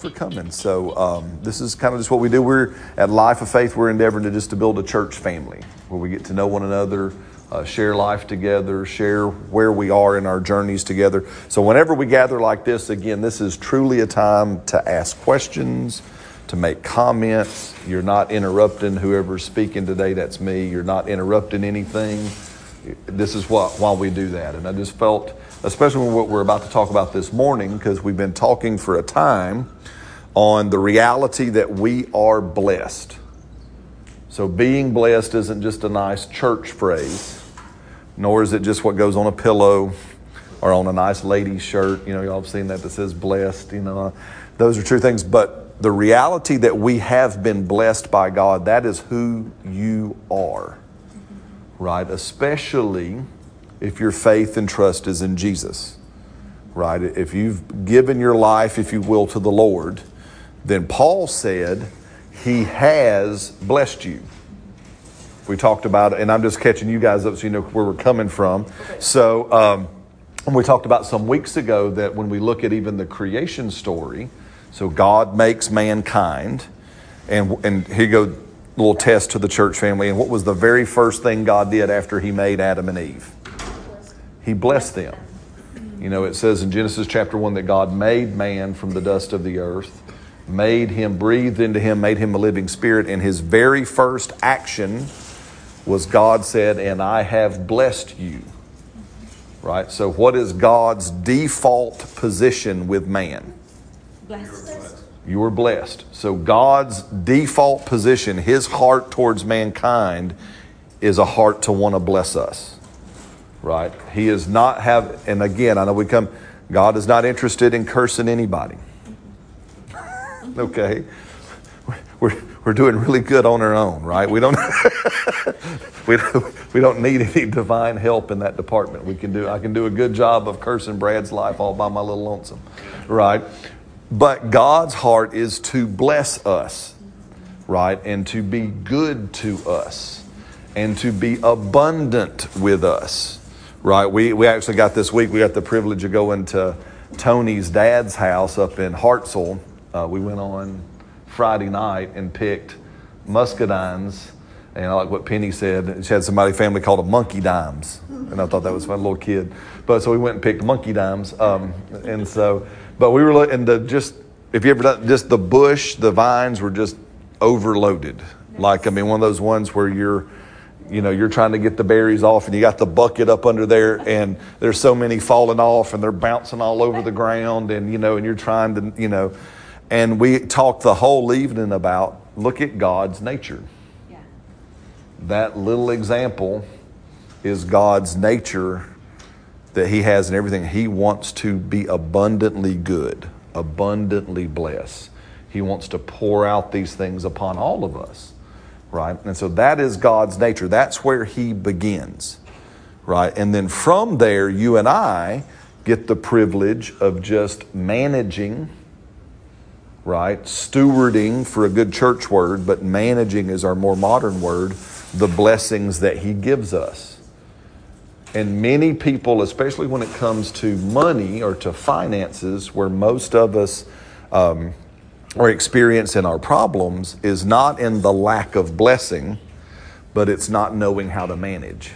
for coming. So, um, this is kind of just what we do. We're at Life of Faith. We're endeavoring to just to build a church family where we get to know one another, uh, share life together, share where we are in our journeys together. So, whenever we gather like this, again, this is truly a time to ask questions, to make comments. You're not interrupting whoever's speaking today. That's me. You're not interrupting anything. This is what why we do that. And I just felt especially what we're about to talk about this morning, because we've been talking for a time on the reality that we are blessed. So, being blessed isn't just a nice church phrase, nor is it just what goes on a pillow or on a nice lady's shirt. You know, y'all have seen that that says blessed. You know, those are true things. But the reality that we have been blessed by God, that is who you are, right? Especially if your faith and trust is in Jesus, right? If you've given your life, if you will, to the Lord, then Paul said he has blessed you. We talked about it, and I'm just catching you guys up so you know where we're coming from. Okay. So, um, we talked about some weeks ago that when we look at even the creation story, so God makes mankind, and and here you go, little test to the church family. And what was the very first thing God did after He made Adam and Eve? He blessed them. You know, it says in Genesis chapter 1 that God made man from the dust of the earth, made him, breathed into him, made him a living spirit, and his very first action was God said, And I have blessed you. Right? So, what is God's default position with man? Blessed. You are blessed. So, God's default position, his heart towards mankind, is a heart to want to bless us right? He is not have, and again, I know we come, God is not interested in cursing anybody. okay? We're, we're doing really good on our own, right? We don't, we don't, we don't need any divine help in that department. We can do, I can do a good job of cursing Brad's life all by my little lonesome, right? But God's heart is to bless us, right? And to be good to us and to be abundant with us right? We, we actually got this week, we got the privilege of going to Tony's dad's house up in Hartselle. Uh, we went on Friday night and picked muscadines. And I like what Penny said. She had somebody family called them monkey dimes. And I thought that was my little kid. But so we went and picked monkey dimes. Um, and so, but we were looking to just, if you ever done, just the bush, the vines were just overloaded. Like, I mean, one of those ones where you're, you know, you're trying to get the berries off and you got the bucket up under there and there's so many falling off and they're bouncing all over the ground and, you know, and you're trying to, you know, and we talked the whole evening about look at God's nature. Yeah. That little example is God's nature that He has in everything. He wants to be abundantly good, abundantly blessed. He wants to pour out these things upon all of us right? And so that is God's nature. That's where He begins, right? And then from there, you and I get the privilege of just managing, right? Stewarding for a good church word, but managing is our more modern word, the blessings that He gives us. And many people, especially when it comes to money or to finances, where most of us, um, or experience in our problems is not in the lack of blessing, but it's not knowing how to manage.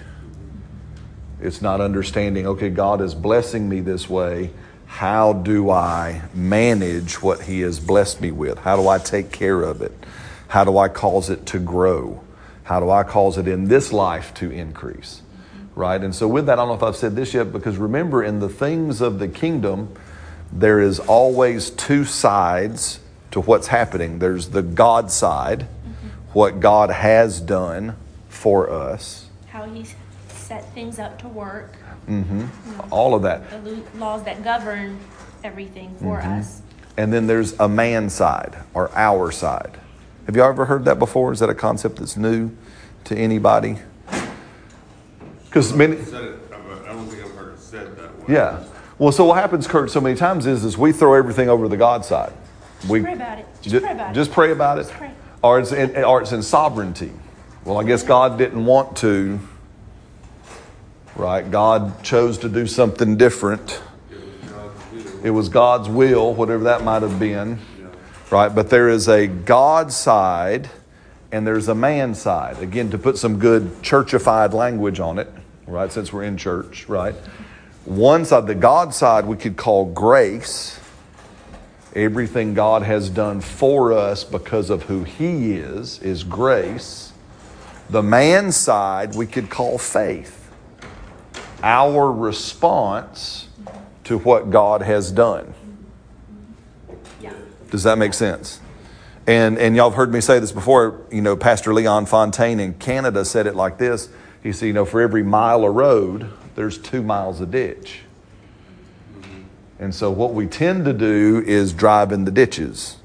It's not understanding, okay, God is blessing me this way. How do I manage what He has blessed me with? How do I take care of it? How do I cause it to grow? How do I cause it in this life to increase? Right? And so, with that, I don't know if I've said this yet, because remember, in the things of the kingdom, there is always two sides to what's happening. There's the God side, mm-hmm. what God has done for us, how He's set things up to work, mm-hmm. mm-hmm. all of that, the laws that govern everything for mm-hmm. us. And then there's a man side or our side. Have you ever heard that before? Is that a concept that's new to anybody? Because many. I don't think I've heard it said that way. Yeah. Well, so what happens, Kurt, so many times is, is we throw everything over to the God side. We, pray about it. Just, pray about just it. Pray about it. Pray. Or, it's in, or it's in sovereignty. Well, I guess God didn't want to, right? God chose to do something different. It was God's will, whatever that might have been. Right? But there is a God side and there's a man side. Again, to put some good churchified language on it, right? Since we're in church, right? One side, the God side, we could call grace. Everything God has done for us because of who He is, is grace. The man side, we could call faith. Our response to what God has done. Yeah. Does that make sense? And, and y'all have heard me say this before. You know, Pastor Leon Fontaine in Canada said it like this. He said, you know, for every mile of road, there's two miles of ditch. And so what we tend to do is drive in the ditches.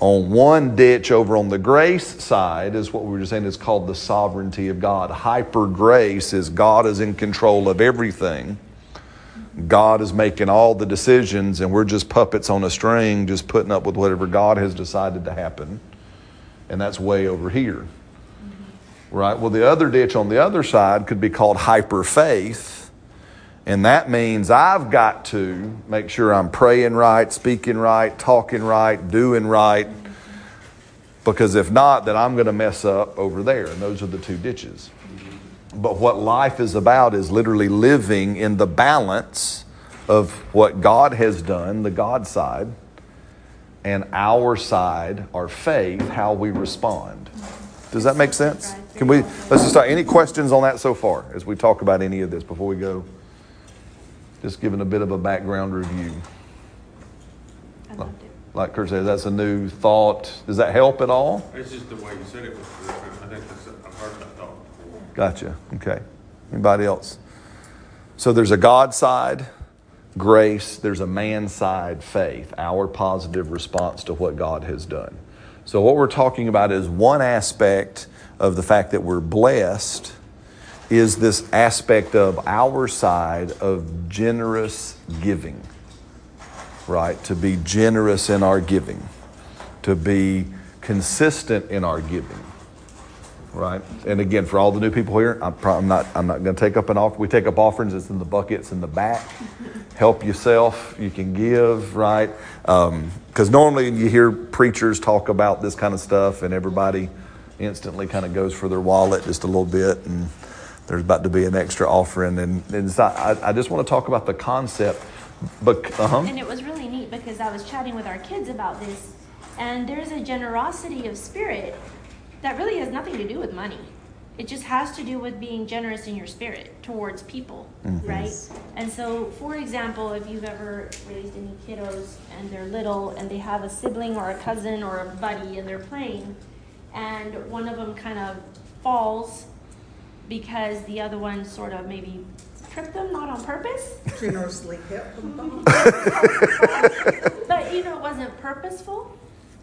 On one ditch over on the grace side is what we were just saying is called the sovereignty of God. Hyper grace is God is in control of everything. God is making all the decisions, and we're just puppets on a string, just putting up with whatever God has decided to happen. And that's way over here. Right? Well, the other ditch on the other side could be called hyper faith. And that means I've got to make sure I'm praying right, speaking right, talking right, doing right. Because if not, then I'm going to mess up over there. And those are the two ditches. But what life is about is literally living in the balance of what God has done, the God side, and our side, our faith, how we respond. Does that make sense? Can we let's just start. Any questions on that so far as we talk about any of this before we go? Just giving a bit of a background review. I loved it. Like Kurt said, that's a new thought. Does that help at all? It's just the way you said it was different. I think that's, I've heard that thought before. Gotcha. Okay. Anybody else? So there's a God side, grace. There's a man side, faith, our positive response to what God has done. So what we're talking about is one aspect of the fact that we're blessed is this aspect of our side of generous giving. Right? To be generous in our giving, to be consistent in our giving right? And again, for all the new people here, I'm, not I'm not going to take up an offer. We take up offerings. It's in the buckets in the back. Help yourself. You can give, right? Um, because normally you hear preachers talk about this kind of stuff, and everybody instantly kind of goes for their wallet just a little bit, and there's about to be an extra offering, and, and it's not, I, I just want to talk about the concept. But uh-huh. And it was really neat because I was chatting with our kids about this, and there's a generosity of spirit that really has nothing to do with money. It just has to do with being generous in your spirit towards people, right? And so, for example, if you've ever raised any kiddos and they're little and they have a sibling or a cousin or a buddy and they're playing, and one of them kind of falls because the other one sort of maybe tripped them, not on purpose, generously help them. but you know, it wasn't purposeful.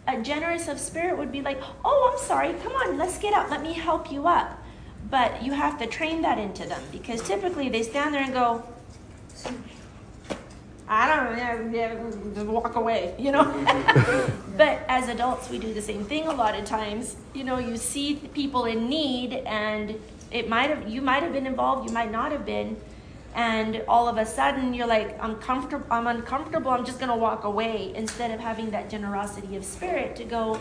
A generous of spirit would be like, oh, I'm sorry, come on, let's get up, let me help you up. But you have to train that into them because typically they stand there and go, I don't know, just walk away, you know. but as adults, we do the same thing a lot of times. You know, you see people in need, and it might have you might have been involved, you might not have been, and all of a sudden you're like, I'm comfortable, I'm uncomfortable, I'm just gonna walk away instead of having that generosity of spirit to go.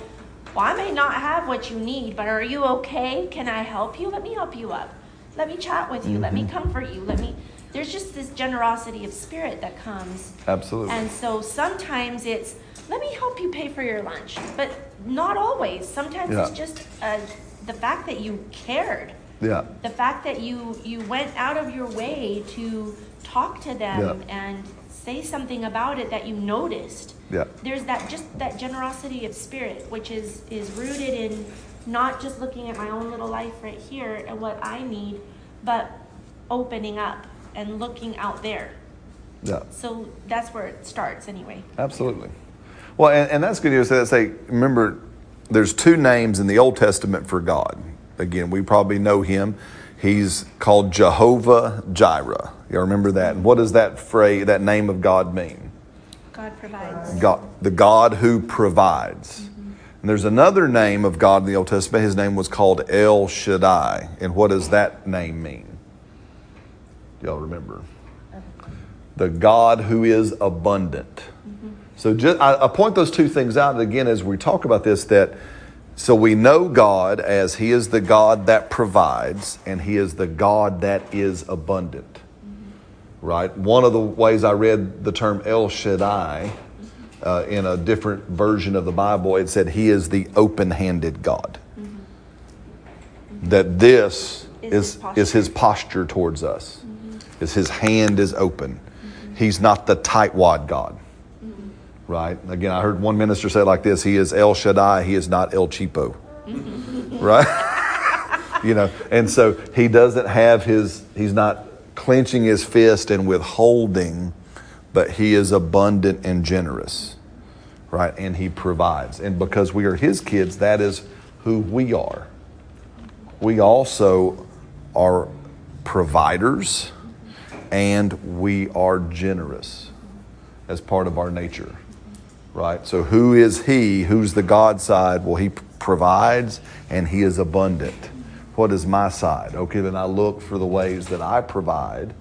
Well, I may not have what you need, but are you okay? Can I help you? Let me help you up. Let me chat with you. Let me comfort you. Let me. There's just this generosity of spirit that comes. Absolutely. And so sometimes it's, let me help you pay for your lunch. But not always. Sometimes Yeah. it's just uh, the fact that you cared. Yeah. The fact that you, you went out of your way to talk to them Yeah. and say something about it that you noticed. Yeah. There's that just that generosity of spirit, which is is rooted in not just looking at my own little life right here and what I need, but opening up and looking out there. Yeah. So that's where it starts anyway. Absolutely. Well, and, and that's good news. Say, say, remember, there's two names in the Old Testament for God. Again, we probably know him. He's called Jehovah Jireh. Y'all remember that? And what does that phrase, that name of God mean? God provides. God, the God who provides. Mm-hmm. And there's another name of God in the Old Testament. His name was called El Shaddai. And what does that name mean? Y'all remember? the God who is abundant. Mm-hmm. So just, I, I point those two things out again as we talk about this that so we know God as He is the God that provides and He is the God that is abundant. Right? One of the ways I read the term El Shaddai uh, in a different version of the Bible, it said He is the open handed God. That this Is is, his posture. is His posture towards us, is His hand is open. He's not the tightwad God right? Again, I heard one minister say like this: He is El Shaddai, he is not El Cheapo, right? you know, and so he doesn't have his. He's not clenching his fist and withholding, but he is abundant and generous, right? And he provides, and because we are his kids, that is who we are. We also are providers, and we are generous as part of our nature right? So, who is He? Who's the God side? Well, He provides and He is abundant. What is my side? Okay, then I look for the ways that I provide.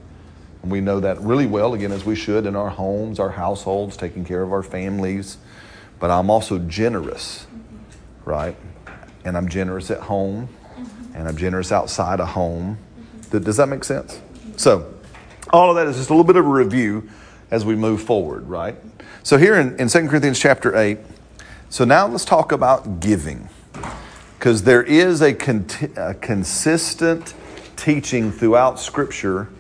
And we know that really well, again, as we should in our homes, our households, taking care of our families. But I'm also generous, right? And I'm generous at home, and I'm generous outside of home. Th- Does that make sense? So, all of that is just a little bit of a review as we move forward, right? So here in, in 2 Corinthians chapter 8, so now let's talk about giving. Because there is a, conti- a consistent teaching throughout Scripture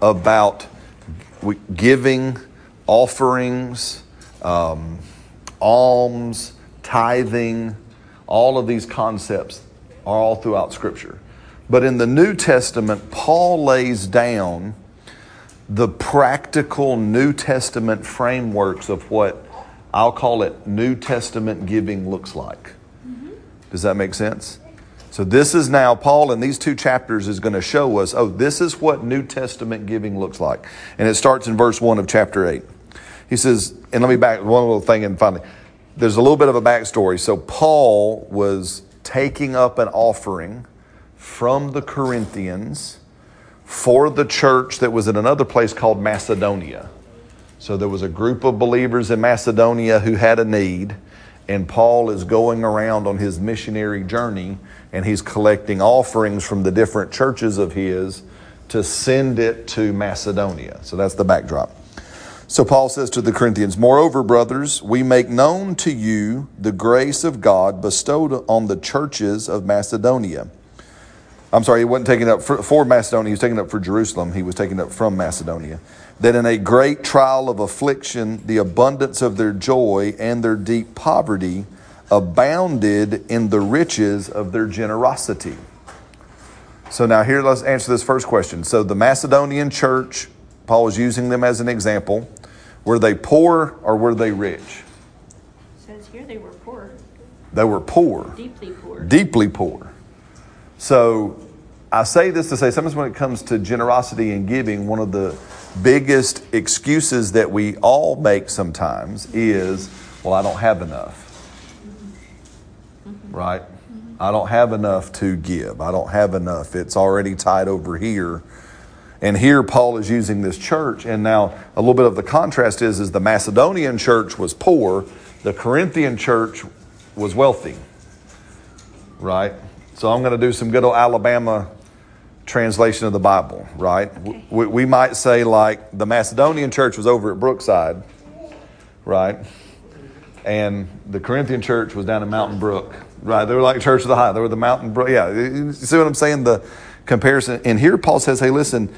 about giving, offerings, um, alms, tithing, all of these concepts are all throughout Scripture. But in the New Testament, Paul lays down the practical New Testament frameworks of what I'll call it New Testament giving looks like. Mm-hmm. Does that make sense? So, this is now, Paul in these two chapters is going to show us oh, this is what New Testament giving looks like. And it starts in verse 1 of chapter 8. He says, and let me back one little thing and finally, there's a little bit of a backstory. So, Paul was taking up an offering from the Corinthians for the church that was in another place called Macedonia. So there was a group of believers in Macedonia who had a need, and Paul is going around on his missionary journey and he's collecting offerings from the different churches of his to send it to Macedonia. So that's the backdrop. So Paul says to the Corinthians, Moreover, brothers, we make known to you the grace of God bestowed on the churches of Macedonia. I'm sorry, he wasn't taken up for, for Macedonia, he was taken up for Jerusalem. He was taken up from Macedonia. That in a great trial of affliction, the abundance of their joy and their deep poverty abounded in the riches of their generosity. So now here let's answer this first question. So the Macedonian church, Paul is using them as an example. Were they poor or were they rich? says here they were poor, They were poor. deeply poor. deeply poor. So I say this to say sometimes when it comes to generosity and giving, one of the biggest excuses that we all make sometimes is, well, I don't have enough. Right? I don't have enough to give. I don't have enough. It's already tied over here. And here Paul is using this church. And now a little bit of the contrast is, is the Macedonian church was poor, the Corinthian church was wealthy. Right? So I'm going to do some good old Alabama translation of the Bible, right? Okay. We, we might say, like, the Macedonian church was over at Brookside, right? And the Corinthian church was down in Mountain Brook, right? They were like Church of the High. They were the Mountain Brook. Yeah, you see what I'm saying? The comparison. And here Paul says, hey, listen,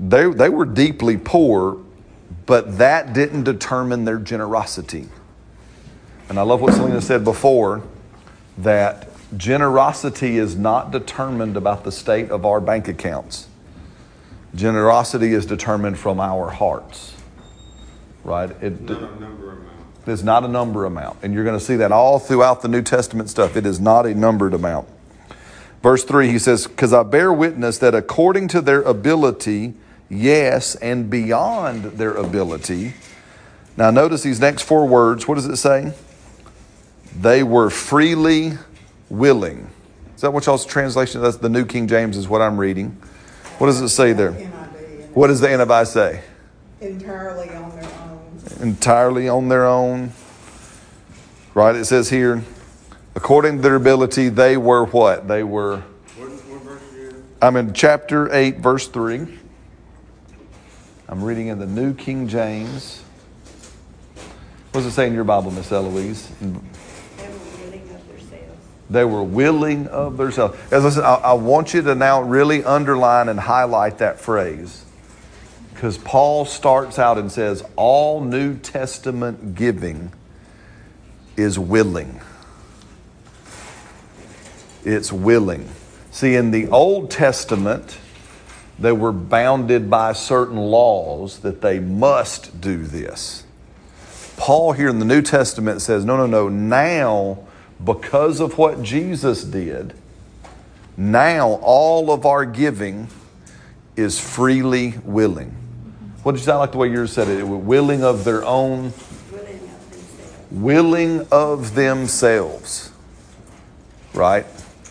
they, they were deeply poor, but that didn't determine their generosity. And I love what Selena said before that generosity is not determined about the state of our bank accounts. Generosity is determined from our hearts, right? It, Not a number amount. it's not a number amount. And you're going to see that all throughout the New Testament stuff. It is not a numbered amount. Verse 3, he says, Because I bear witness that according to their ability, yes, and beyond their ability. Now, notice these next four words. What does it say? They were freely willing. Is that what y'all's translation? That's the New King James, is what I'm reading. What does it say there? What does the NIV say? entirely on their own. entirely on their own. Right? It says here, according to their ability, they were what? They were, What, what verse are you in? I'm in chapter 8, verse 3. I'm reading in the New King James. What does it say in your Bible, Miss Eloise? They were willing of themselves. As I said, I, I want you to now really underline and highlight that phrase. Because Paul starts out and says, all New Testament giving is willing. It's willing. See, in the Old Testament, they were bounded by certain laws that they must do this. Paul here in the New Testament says, no, no, no, now, because of what Jesus did, now all of our giving is freely willing. What did you sound like the way yours said it? It willing of their own, Willing of themselves. Right?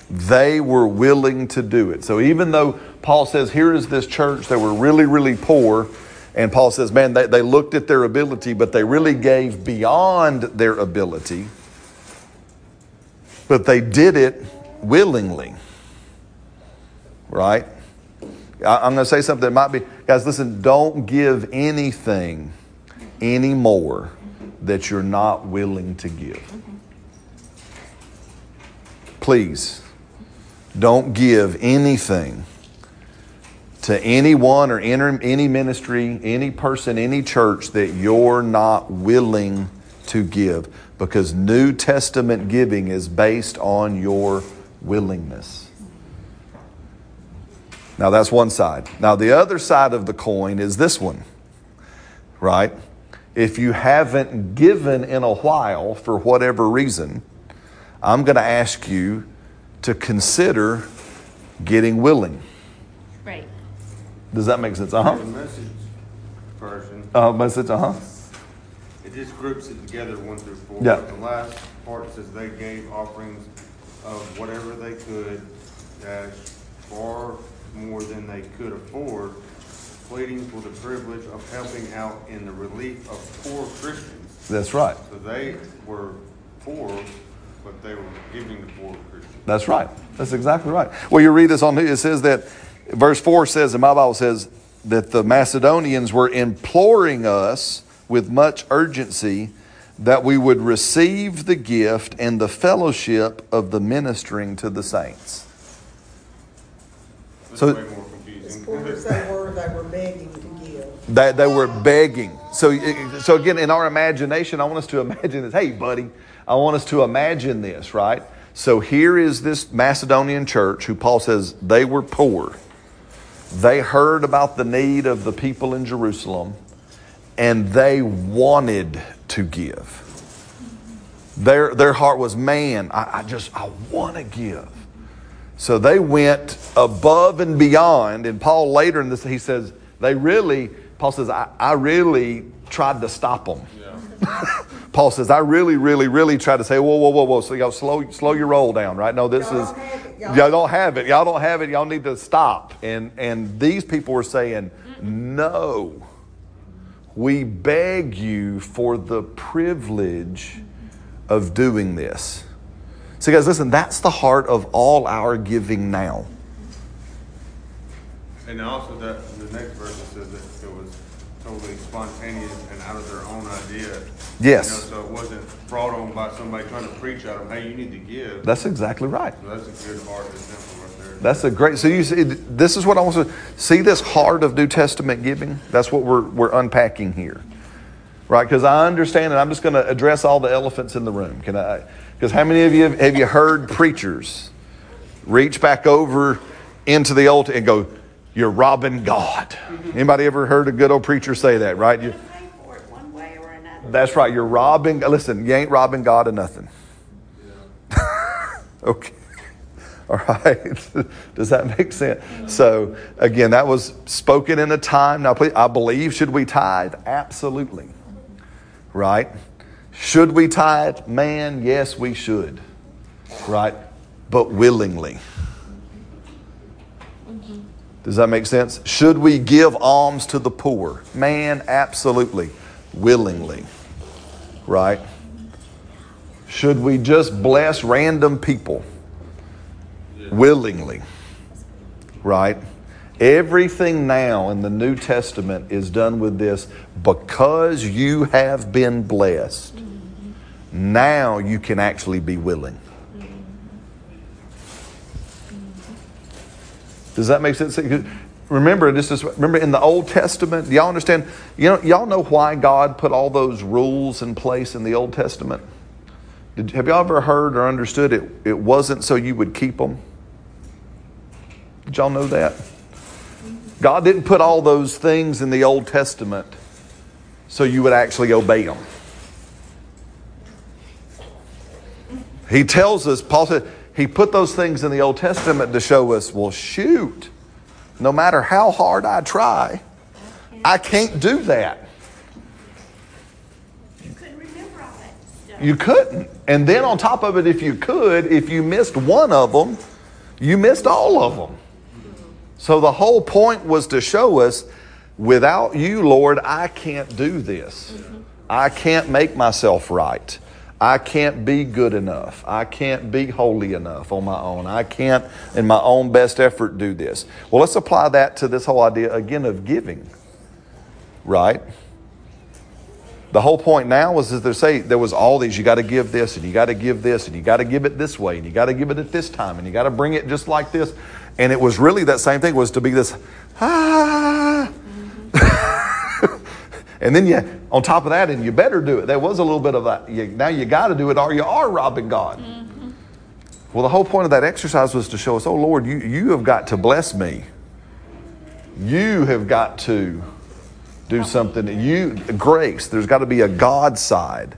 They were willing to do it. So even though Paul says, here is this church, they were really, really poor, and Paul says, man, they, they looked at their ability, but they really gave beyond their ability. But they did it willingly. Right? I'm going to say something that might be, guys, listen, don't give anything anymore that you're not willing to give. Please, don't give anything to anyone or any ministry, any person, any church that you're not willing to give because New Testament giving is based on your willingness. Now, that's one side. Now, the other side of the coin is this one, right? If you haven't given in a while for whatever reason, I'm going to ask you to consider getting willing. Right. Does that make sense? Uh huh. Message version, Uh, message, uh huh. Just groups it together one through four. Yeah. The last part says they gave offerings of whatever they could, dash, far more than they could afford, pleading for the privilege of helping out in the relief of poor Christians. That's right. So they were poor, but they were giving to poor Christians. That's right. That's exactly right. Well, you read this on it says that verse 4 says, and my Bible says that the Macedonians were imploring us with much urgency that we would receive the gift and the fellowship of the ministering to the saints. This So- is way more As confusing. poor as they were, they were begging to give. That they were begging. So, so again, in our imagination, I want us to imagine this. Hey, buddy, I want us to imagine this, right? So here is this Macedonian church who Paul says they were poor. They heard about the need of the people in Jerusalem and they wanted to give. Their, their heart was, man, I, I just, I want to give. So they went above and beyond. And Paul later in this, he says, they really, Paul says, I, I really tried to stop them. Paul says, I really, really, really tried to say, whoa, whoa, whoa, whoa. So y'all slow, slow your roll down, right? No, this Y'all is, don't. Y'all- y'all don't have it. Y'all don't have it. Y'all need to stop. And, and these people were saying, no, we beg you for the privilege of doing this. So, guys, listen, that's the heart of all our giving now. And also that, the next verse says that it was totally spontaneous and out of their own idea. Yes. You know, so it wasn't brought on by somebody trying to preach at them, hey, you need to give. That's exactly right. So that's a good heart example. That's a great. So you see, this is what I want to see. This heart of New Testament giving. That's what we're we're unpacking here, right? Because I understand, and I'm just going to address all the elephants in the room. Can I? Because how many of you have, have you heard preachers reach back over into the altar and go, "You're robbing God"? Anybody ever heard a good old preacher say that? Right? You, that's right. You're robbing. Listen, you ain't robbing God of nothing. okay. All right. Does that make sense? So, again, that was spoken in a time. Now, please, I believe, should we tithe? Absolutely. Right? Should we tithe? Man, yes, we should. Right? But willingly. Does that make sense? Should we give alms to the poor? Man, absolutely. Willingly. Right? Should we just bless random people? Willingly. Right? Everything now in the New Testament is done with this because you have been blessed. Now you can actually be willing. Does that make sense? Remember, this is remember in the Old Testament. Do y'all understand? You know, y'all know why God put all those rules in place in the Old Testament. Did, have y'all ever heard or understood it? It wasn't so you would keep them. Did y'all know that? God didn't put all those things in the Old Testament so you would actually obey them. He tells us, Paul said, he put those things in the Old Testament to show us, well, shoot, no matter how hard I try, I can't do that. You couldn't remember all that stuff. You couldn't. And then on top of it, if you could, if you missed one of them, you missed all of them. So the whole point was to show us without you, Lord, I can't do this. Mm-hmm. I can't make myself right. I can't be good enough. I can't be holy enough on my own. I can't, in my own best effort, do this. Well, let's apply that to this whole idea again of giving, right? The whole point now was that they say there was all these, you got to give this, and you got to give this, and you got to give it this way, and you got to give it at this time, and you got to bring it just like this. And it was really that same thing was to be this, ah. and then you, on top of that, and you better do it. There was a little bit of that. You, now you got to do it, or you are robbing God. Well, the whole point of that exercise was to show us, oh Lord, you, you have got to bless me. You have got to do something that you, grace, there's got to be a God side.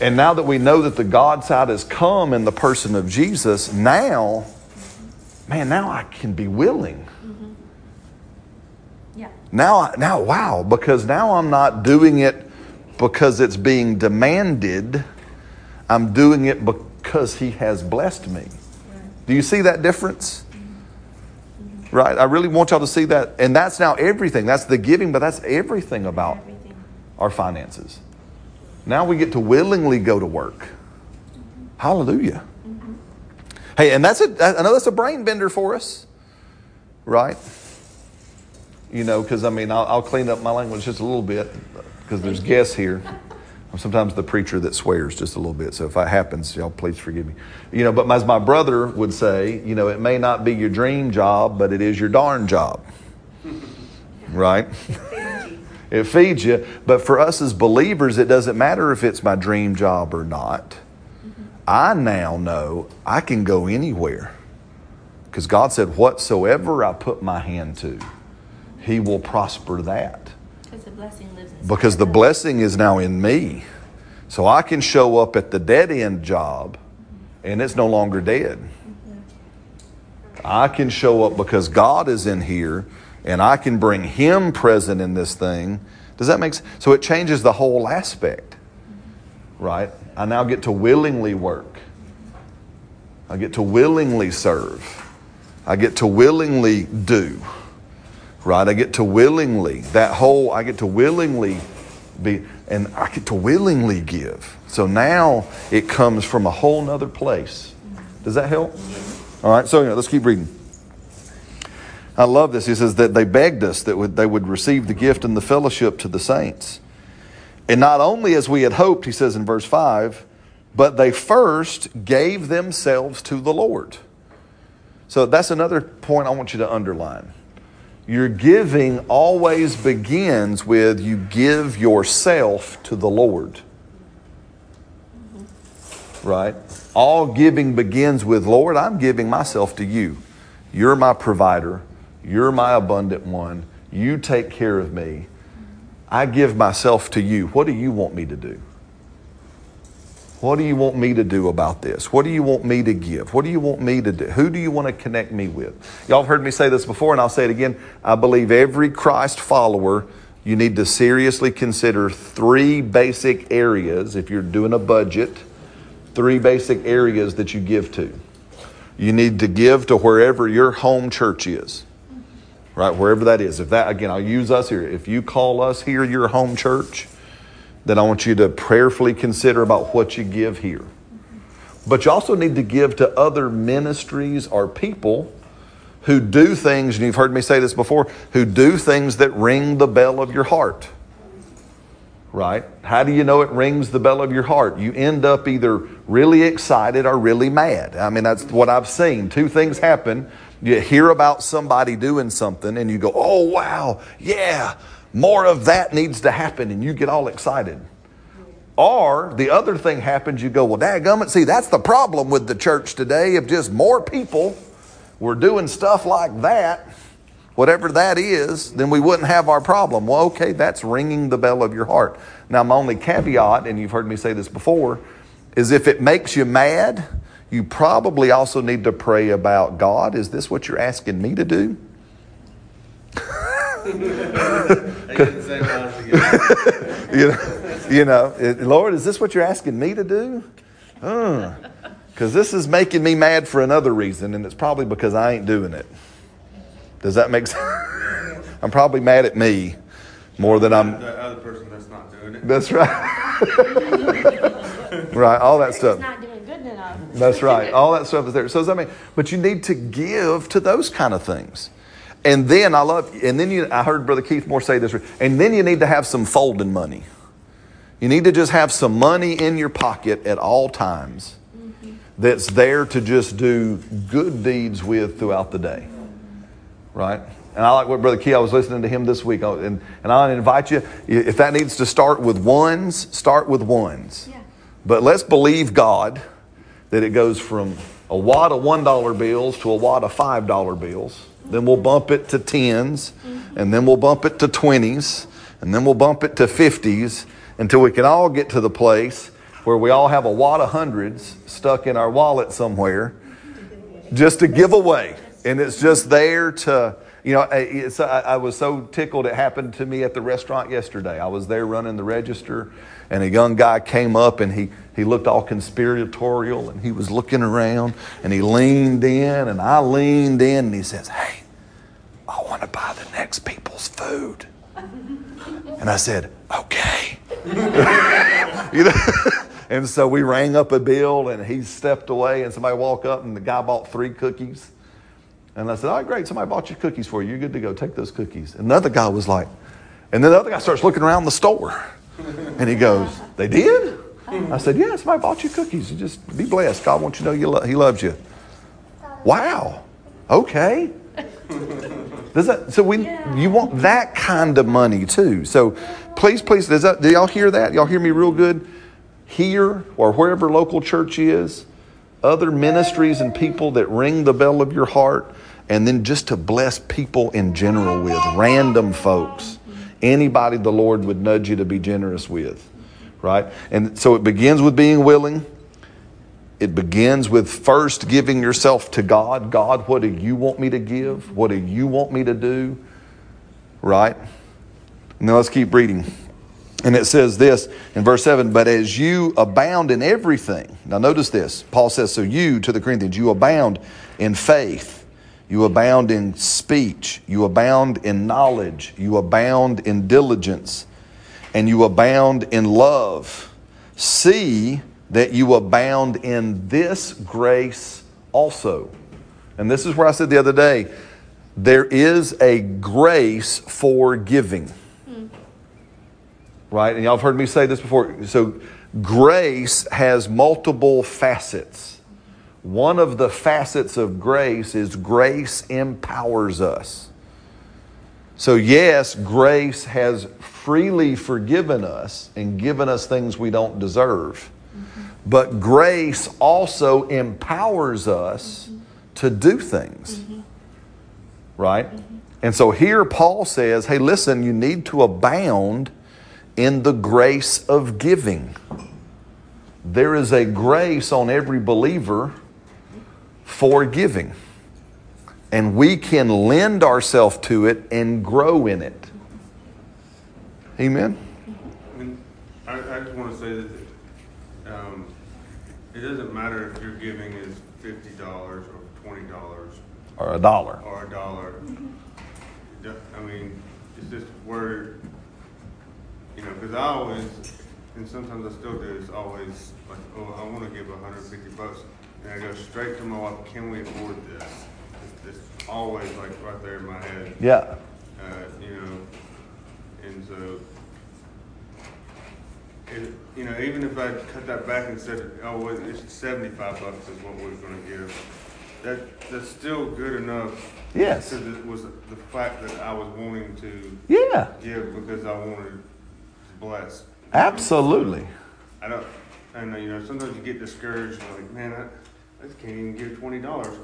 And now that we know that the God side has come in the person of Jesus, now, man, now I can be willing. Mm-hmm. Yeah. Now, now, wow, because now I'm not doing it because it's being demanded. I'm doing it because He has blessed me. Do you see that difference? Mm-hmm. Mm-hmm. Right? I really want y'all to see that. And that's now everything. That's the giving, but that's everything about Everything. our finances. Now we get to willingly go to work. Hallelujah. Hey, and that's a, I know that's a brain bender for us, right? You know, because I mean, I'll, I'll clean up my language just a little bit because there's guests here. I'm sometimes the preacher that swears just a little bit. So if that happens, y'all please forgive me. You know, but as my brother would say, you know, it may not be your dream job, but it is your darn job. Right? It feeds you. But for us as believers, it doesn't matter if it's my dream job or not. I now know I can go anywhere. Because God said, Whatsoever I put my hand to, He will prosper that. Because the blessing lives. Because the blessing is now in me. So I can show up at the dead end job and it's no longer dead. I can show up because God is in here and I can bring Him present in this thing. Does that make sense? So it changes the whole aspect, right? I now get to willingly work, I get to willingly serve, I get to willingly do, right? I get to willingly, that whole, I get to willingly be, and I get to willingly give. So now it comes from a whole nother place. Does that help? All right, so know, let's keep reading. I love this. He says that they begged us that they would receive the gift and the fellowship to the saints. And not only as we had hoped, he says in verse 5, but they first gave themselves to the Lord. So that's another point I want you to underline. Your giving always begins with you give yourself to the Lord. Right? All giving begins with, Lord, I'm giving myself to you. You're my provider. You're my abundant one. You take care of me. I give myself to you. What do you want me to do? What do you want me to do about this? What do you want me to give? What do you want me to do? Who do you want to connect me with? Y'all have heard me say this before, and I'll say it again. I believe every Christ follower, you need to seriously consider three basic areas if you're doing a budget, three basic areas that you give to. You need to give to wherever your home church is. Right, wherever that is. If that again, I'll use us here. If you call us here your home church, then I want you to prayerfully consider about what you give here. But you also need to give to other ministries or people who do things, and you've heard me say this before, who do things that ring the bell of your heart. Right? How do you know it rings the bell of your heart? You end up either really excited or really mad. I mean, that's what I've seen. Two things happen. You hear about somebody doing something and you go, oh, wow, yeah, more of that needs to happen, and you get all excited. Or the other thing happens, you go, well, dadgummit, see, that's the problem with the church today. If just more people were doing stuff like that, whatever that is, then we wouldn't have our problem. Well, okay, that's ringing the bell of your heart. Now, my only caveat, and you've heard me say this before, is if it makes you mad, you probably also need to pray about God, is this what you're asking me to do? you know, you know, Lord, is this what you're asking me to do? Because this is making me mad for another reason, and it's probably because I ain't doing it. Does that make sense? I'm probably mad at me more than I'm. The other person that's not doing it. That's right. right, all that It's stuff. not doing good enough. That's right. All that stuff is there. So does that mean? But you need to give to those kind of things. And then I love, and then you, I heard Brother Keith Moore say this, and then you need to have some folding money. You need to just have some money in your pocket at all times that's there to just do good deeds with throughout the day. Right? And I like what Brother Key, I was listening to him this week, uh, and, and I invite you, if that needs to start with ones, start with ones. Yeah. But let's believe God that it goes from a wad of $1 bills to a wad of $5 bills. Then we'll bump it to 10s, mm-hmm. and then we'll bump it to 20s, and then we'll bump it to 50s until we can all get to the place where we all have a wad of hundreds stuck in our wallet somewhere just to give away. And it's just there to, you know, I was so tickled. It happened to me at the restaurant yesterday. I was there running the register, and a young guy came up and he, he looked all conspiratorial and he was looking around and he leaned in and I leaned in and he says, Hey, I want to buy the next people's food. And I said, Okay. you know? And so we rang up a bill and he stepped away and somebody walked up and the guy bought three cookies. And I said, All right, great. Somebody bought you cookies for you. You're good to go. Take those cookies. Another guy was like, and then the other guy starts looking around the store. And he goes, They did? I said, Yeah, somebody bought you cookies. You just be blessed. God wants you to know you lo- He loves you. Wow. Okay. Does that, so we, you want that kind of money too. So please, please, does that, do y'all hear that? Y'all hear me real good? Here or wherever local church is, other ministries and people that ring the bell of your heart, and then just to bless people in general with random folks, anybody the Lord would nudge you to be generous with, right? And so it begins with being willing. It begins with first giving yourself to God. God, what do you want me to give? What do you want me to do? Right? Now let's keep reading. And it says this in verse 7 But as you abound in everything, now notice this. Paul says, So you, to the Corinthians, you abound in faith, you abound in speech, you abound in knowledge, you abound in diligence, and you abound in love. See that you abound in this grace also. And this is where I said the other day there is a grace for giving right? And y'all have heard me say this before. So, grace has multiple facets. One of the facets of grace is grace empowers us. So, yes, grace has freely forgiven us and given us things we don't deserve. Mm-hmm. But grace also empowers us mm-hmm. to do things. Mm-hmm. Right? And so here Paul says, hey, listen, you need to abound in the grace of giving. There is a grace on every believer for giving. And we can lend ourselves to it and grow in it. Amen? And I, I just want to say that, um, it doesn't matter if your giving is fifty dollars or twenty dollars or a dollar. or a dollar. I mean, it's just where, you know, because I always, and sometimes I still do, it's always like, oh, I want to give a hundred fifty bucks. And I go straight to my wife, can we afford this? It's, it's always like right there in my head, Yeah. uh, you know, and so. It, you know, even if I cut that back and said, oh, well, it's seventy-five bucks is what we're gonna give, that, that's still good enough Yes. because it was the fact that I was wanting to Yeah. give because I wanted to bless. Absolutely. I don't, I know, you know, sometimes you get discouraged, like, man, I, I just can't even give twenty dollars.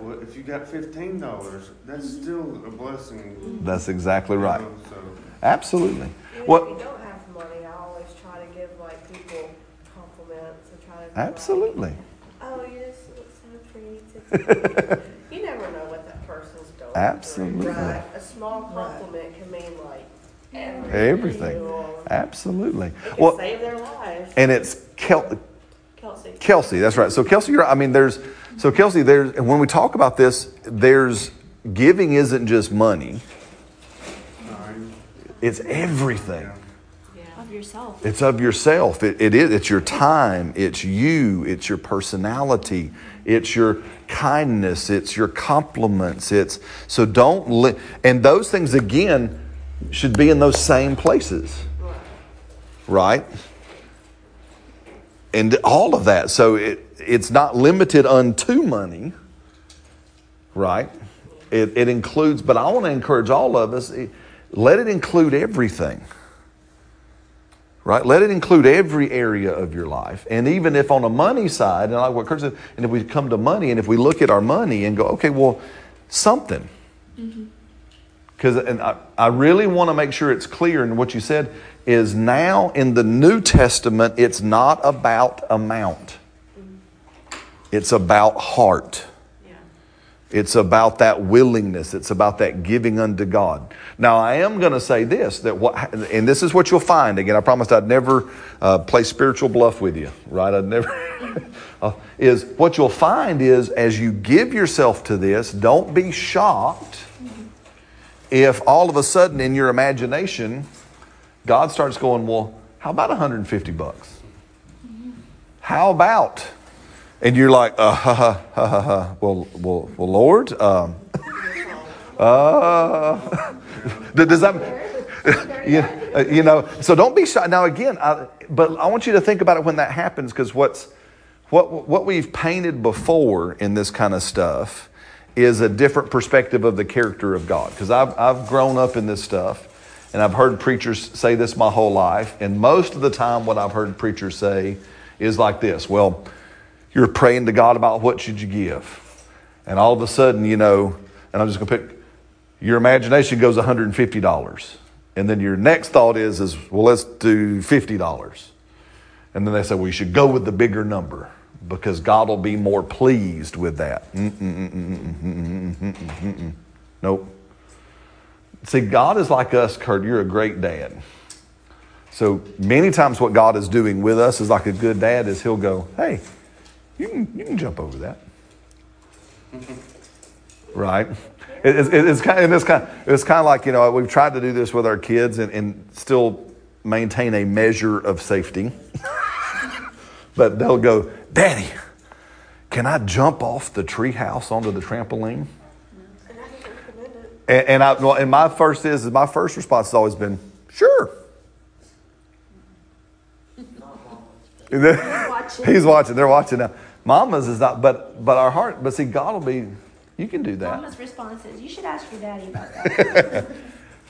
Well, if you got fifteen dollars, that's still a blessing. That's exactly you right. know, So, Absolutely. Even What? if you don't have money, I always try to give like people compliments and try to. be like, Absolutely. Oh, you just look so pretty. you never know what that person's going through. Absolutely. Right. A small compliment can mean like everything. Everything. Absolutely. It can Well, save their lives. and it's Kel- Kelsey. Kelsey, that's right. So Kelsey, you're, I mean, there's, so Kelsey, there's, and when we talk about this, there's, giving isn't just money, it's everything. yeah. Of yourself. It's of yourself. It, it is. It's your time. It's you. It's your personality. It's your kindness. It's your compliments. It's so don't li- and those things again should be in those same places, right? And all of that. So it it's not limited unto money, right? It, it includes, but I want to encourage all of us. eh, Let it include everything right? Let it include every area of your life. And even if on a money side, and like what Kurt said, and if we come to money and if we look at our money and go, okay, well, something. Because and I, I really want to make sure it's clear in what you said is now in the New Testament, it's not about amount. It's about heart. It's about that willingness. It's about that giving unto God. Now, I am going to say this that what, and this is what you'll find. Again, I promised I'd never uh, play spiritual bluff with you, right? I'd never. uh, is what you'll find is as you give yourself to this, don't be shocked if all of a sudden in your imagination, God starts going, well, how about 150 bucks? How about? And you're like, uh, ha, ha, ha, ha, ha. Well, well, well, Lord, um, uh, does that, yeah, uh, you know, so don't be shy. Now, again, I, but I want you to think about it when that happens because what's, what, what we've painted before in this kind of stuff is a different perspective of the character of God. Because I've, I've grown up in this stuff and I've heard preachers say this my whole life, and most of the time, what I've heard preachers say is like this Well, you're praying to God about what should you give. And all of a sudden, you know, and I'm just going to pick, your imagination goes $150. And then your next thought is, is well, let's do $50. And then they say, well, you should go with the bigger number because God will be more pleased with that. Nope. See, God is like us, Kurt. You're a great dad. So many times, what God is doing with us is like a good dad. Is He'll go, "Hey, you can you can jump over that." right? It, it's, it's kind of, it's kind of, it's kind of like, you know, we've tried to do this with our kids and, and still maintain a measure of safety. but they'll go, Daddy, can I jump off the treehouse onto the trampoline? And I don't recommend it. And, and, I, well, and my first is, is my first response has always been, sure. Then- Watching. He's watching. They're watching now. Mama's is not, but but our heart. But see, God will be. You can do that. Mama's response is, you should ask your daddy about that.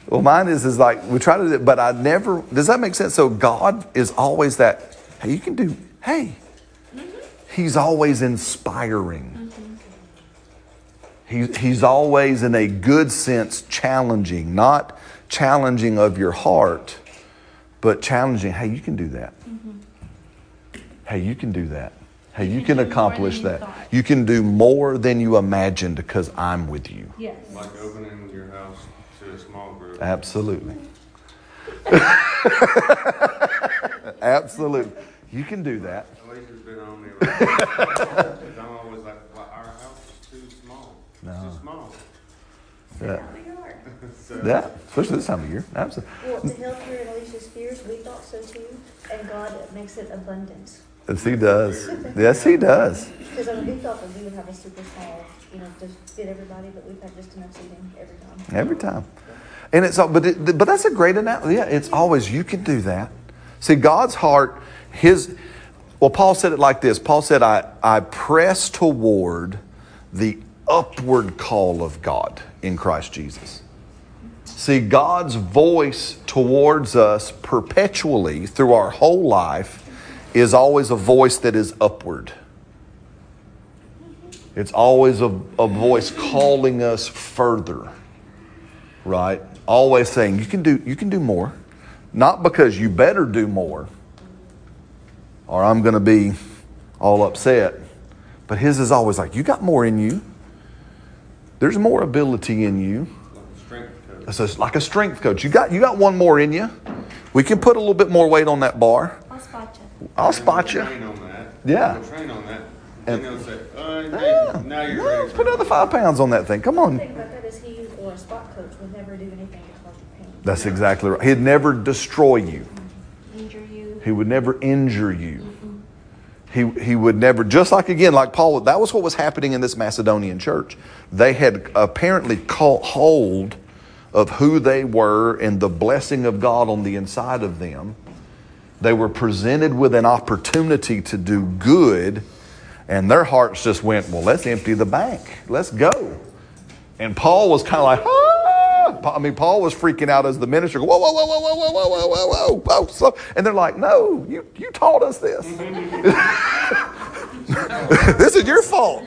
Well, mine is is like we try to do it, but I never. Does that make sense? So God is always that. Hey, you can do. Hey, mm-hmm. He's always inspiring. He's he's always in a good sense challenging, not challenging of your heart, but challenging. Hey, you can do that. Mm-hmm. Hey, you can do that. Hey, you, can, can accomplish you that. thought. You can do more than you imagined because I'm with you. yes. Like opening your house to a small group. Absolutely. Absolutely. You can do that. Alicia's been on me. Like, I'm always like, what, our house? Yeah. That'll be hard. So- Yeah, especially this time of year. Absolutely. Well, to help her in Alicia's fears, we thought so too, and God makes it abundant. Yes, he does. Yes, he does. Because I mean, we thought that we would have a super small, you know, to fit everybody, but we've had just enough seating every time. Every time. And it's all, but it, but that's a great analogy. Yeah, it's always you can do that. See, God's heart, His. Well, Paul said it like this. Paul said, "I I press toward the upward call of God in Christ Jesus." See, God's voice towards us perpetually through our whole life is always a voice that is upward. It's always a, a voice calling us further right? Always saying you can do you can do more, not because you better do more, or I'm going to be all upset. But his is always like you got more in you. There's more ability in you. Strength coach. It's just like a strength coach. You got you got one more in you. We can put a little bit more weight on that bar. I'll spot you. I'll spot you. Yeah. We'll train on that. And- And they'll say, uh, Yeah. hey, now you're Yeah, ready. put another five pounds on that thing. Come The on. thing about that is he, or a spot coach, would never do anything to cause you pain. That's exactly right. He'd never destroy you. Injure you. He would never injure you. He, he would never, just like again, like Paul, that was what was happening in this Macedonian church. They had apparently caught hold of who they were and the blessing of God on the inside of them. They were presented with an opportunity to do good, and their hearts just went, Well, let's empty the bank. Let's go. And Paul was kind of like, ah! I mean, Paul was freaking out as the minister. Whoa, whoa, whoa, whoa, whoa, whoa, whoa, whoa, whoa, whoa, whoa. So, and they're like, no, you, you taught us this. this is your fault.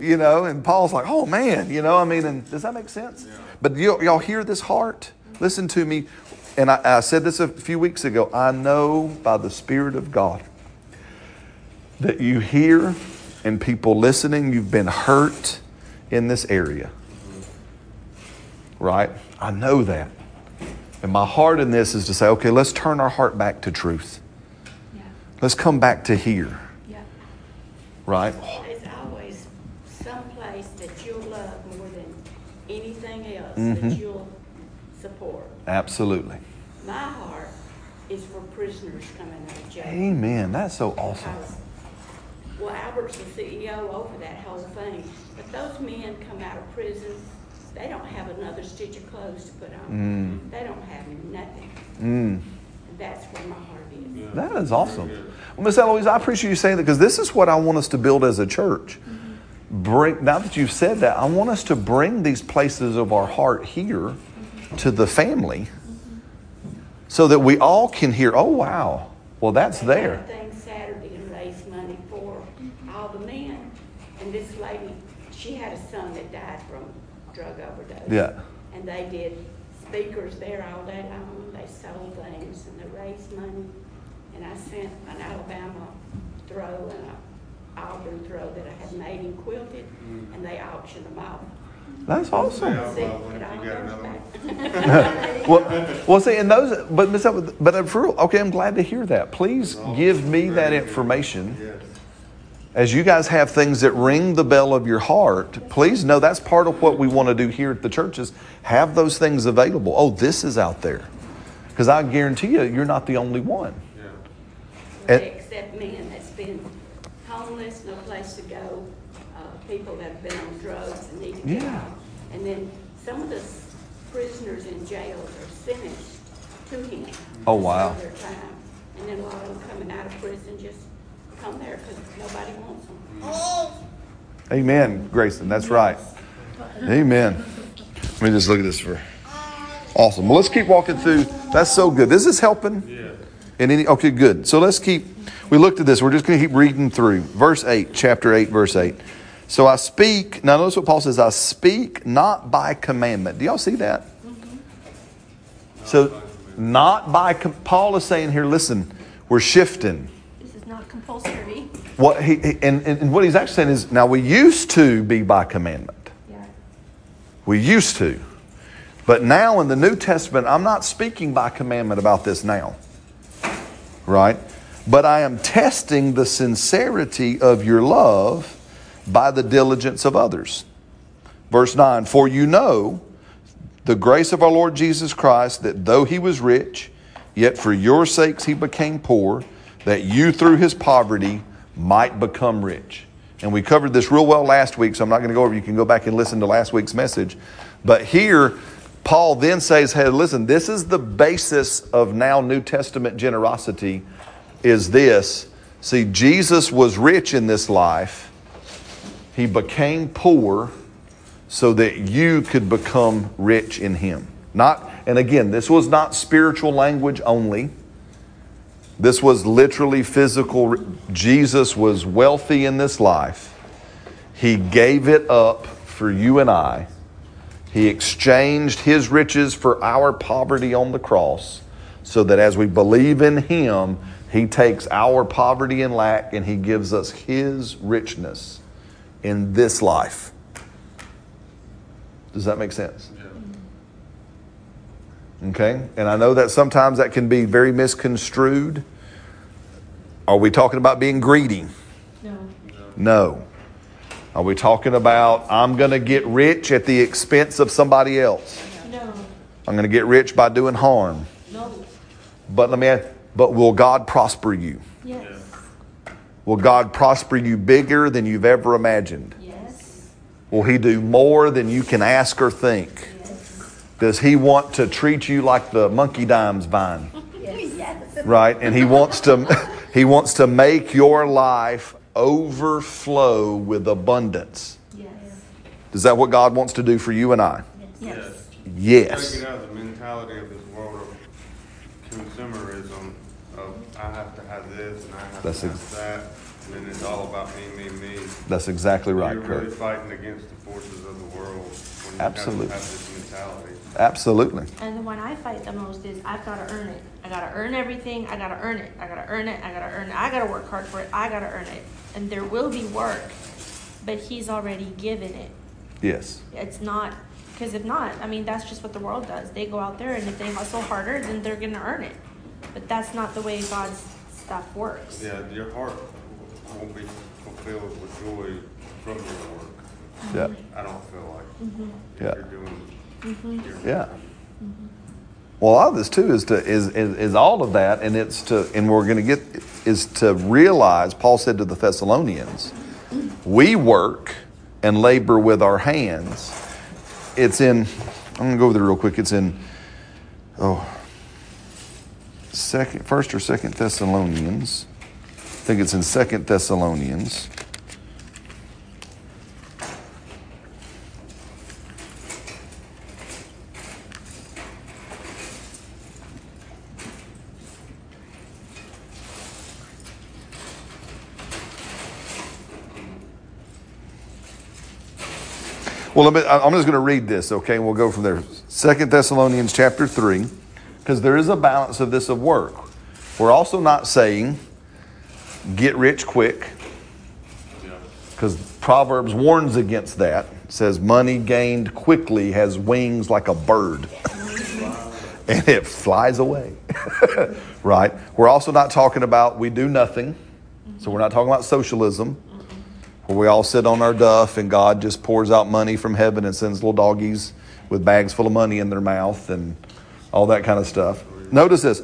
you know, and Paul's like, oh man, you know, I mean, and does that make sense? But you, y'all hear this heart? Listen to me. And I, I said this a few weeks ago. I know by the Spirit of God that you hear and people listening, you've been hurt in this area. Right? I know that. And my heart in this is to say, okay, let's turn our heart back to truth. Yeah. Let's come back to here. Yeah. Right? There's always some place that you'll love more than anything else Mhm. that you'll support. Absolutely. My heart is for prisoners coming out of jail. Amen. That's so awesome. Because, Well, Albert's the CEO over that whole thing, but those men come out of prison, they don't have another stitch of clothes to put on. Mm. They don't have nothing. Mm. That's where my heart is. That is awesome. Well, Miss Eloise, I appreciate you saying that because this is what I want us to build as a church. Mm-hmm. Bring now that you've said that, I want us to bring these places of our heart here to the family mm-hmm. so that we all can hear, oh wow, well that's there. thing Saturday and raise money for all the men. And this lady, she had a son that died from drug overdose. Yeah. And they did speakers there all day long. They sold things and they raised money. And I sent an Alabama throw and a Auburn throw that I had made and quilted, mm-hmm. and they auctioned them off. That's awesome. Well, it if all you got goes another back. Well, well, see, and those, but Miss, Eloise, but for real, okay, I'm glad to hear that. Please oh, give me that information. As you guys have things that ring the bell of your heart, please know that's part of what we want to do here at the churches. Have those things available. Oh, this is out there. Because I guarantee you, you're not the only one. Yeah. And- They accept men that's been homeless, no place to go, uh, people that have been on drugs and need to get Yeah. out. And then some of the prisoners in jails are sentenced to him. Oh, wow. their time. And then a lot of them coming out of prison just come there because nobody wants them. Amen, Grayson. That's right. Amen. Let me just look at this for awesome. Well, let's keep walking through. That's so good. This is helping. Yeah. And any okay, good. So let's keep. We looked at this. We're just going to keep reading through verse eight, chapter eight, verse eight. So I speak. Now notice what Paul says. I speak not by commandment. Do y'all see that? Mm-hmm. So, not by com- Paul is saying here. Listen, we're shifting. This is compulsory. What he and and what he's actually saying is now we used to be by commandment. Yeah. We used to. But now in the New Testament, I'm not speaking by commandment about this now. Right? But I am testing the sincerity of your love by the diligence of others. Verse 9 For you know the grace of our Lord Jesus Christ, that though he was rich, yet for your sakes he became poor, that you through his poverty might become rich. And we covered this real well last week, so I'm not going to go over. You can go back and listen to last week's message. But here, Paul then says, Hey, listen, this is the basis of now New Testament generosity is this. See, Jesus was rich in this life, he became poor so that you could become rich in him. Not, and again, this was not spiritual language only. This was literally physical. Jesus was wealthy in this life. He gave it up for you and I. He exchanged his riches for our poverty on the cross so that as we believe in him, he takes our poverty and lack and he gives us his richness in this life. Does that make sense? Okay? And I know that sometimes that can be very misconstrued. Are we talking about being greedy? No. No. Are we talking about I'm going to get rich at the expense of somebody else? No. I'm going to get rich by doing harm. No. But let me ask, but will God prosper you? Yes. Will God prosper you bigger than you've ever imagined? Yes. Will He do more than you can ask or think? Does He want to treat you like the monkey dimes vine? Yes. Right? And He wants to He wants to make your life overflow with abundance. Yes. Is that what God wants to do for you and I? Yes. Yes. Take it out of the mentality of this world of consumerism, of I have to have this and I have That's to ex- have that, and then it's all about me, me, me. That's exactly right, You're really Kurt. fighting against the forces of the world when you Absolutely. have, have this mentality. Absolutely. And the one I fight the most is I've got to earn it. I got to earn everything. I got to earn it. I got to earn it. I got to earn it. I got to work hard for it. I got to earn it. And there will be work, but he's already given it. Yes. It's not because if not, I mean that's just what the world does. They go out there and if they hustle harder, then they're gonna earn it. But that's not the way God's stuff works. Yeah, your heart won't be fulfilled with joy from your work. Yeah. I don't feel like if Yeah. you're doing. Mm-hmm. your- Yeah. Mm-hmm. Well, a lot of this too is to is, is is all of that, and it's to and we're going to get is to realize. Paul said to the Thessalonians, "We work and labor with our hands." It's in. I'm going to go over there real quick. It's in. Oh. Second, first or second Thessalonians. I think it's in Second Thessalonians. Well, let me, I- I'm just going to read this, okay? and We'll go from there. Second Thessalonians chapter 3, because there is a balance of this of work. We're also not saying get rich quick, because Proverbs warns against that. It says money gained quickly has wings like a bird, and it flies away. right? We're also not talking about we do nothing. So we're not talking about socialism where we all sit on our duff and God just pours out money from heaven and sends little doggies with bags full of money in their mouth and all that kind of stuff. Notice this.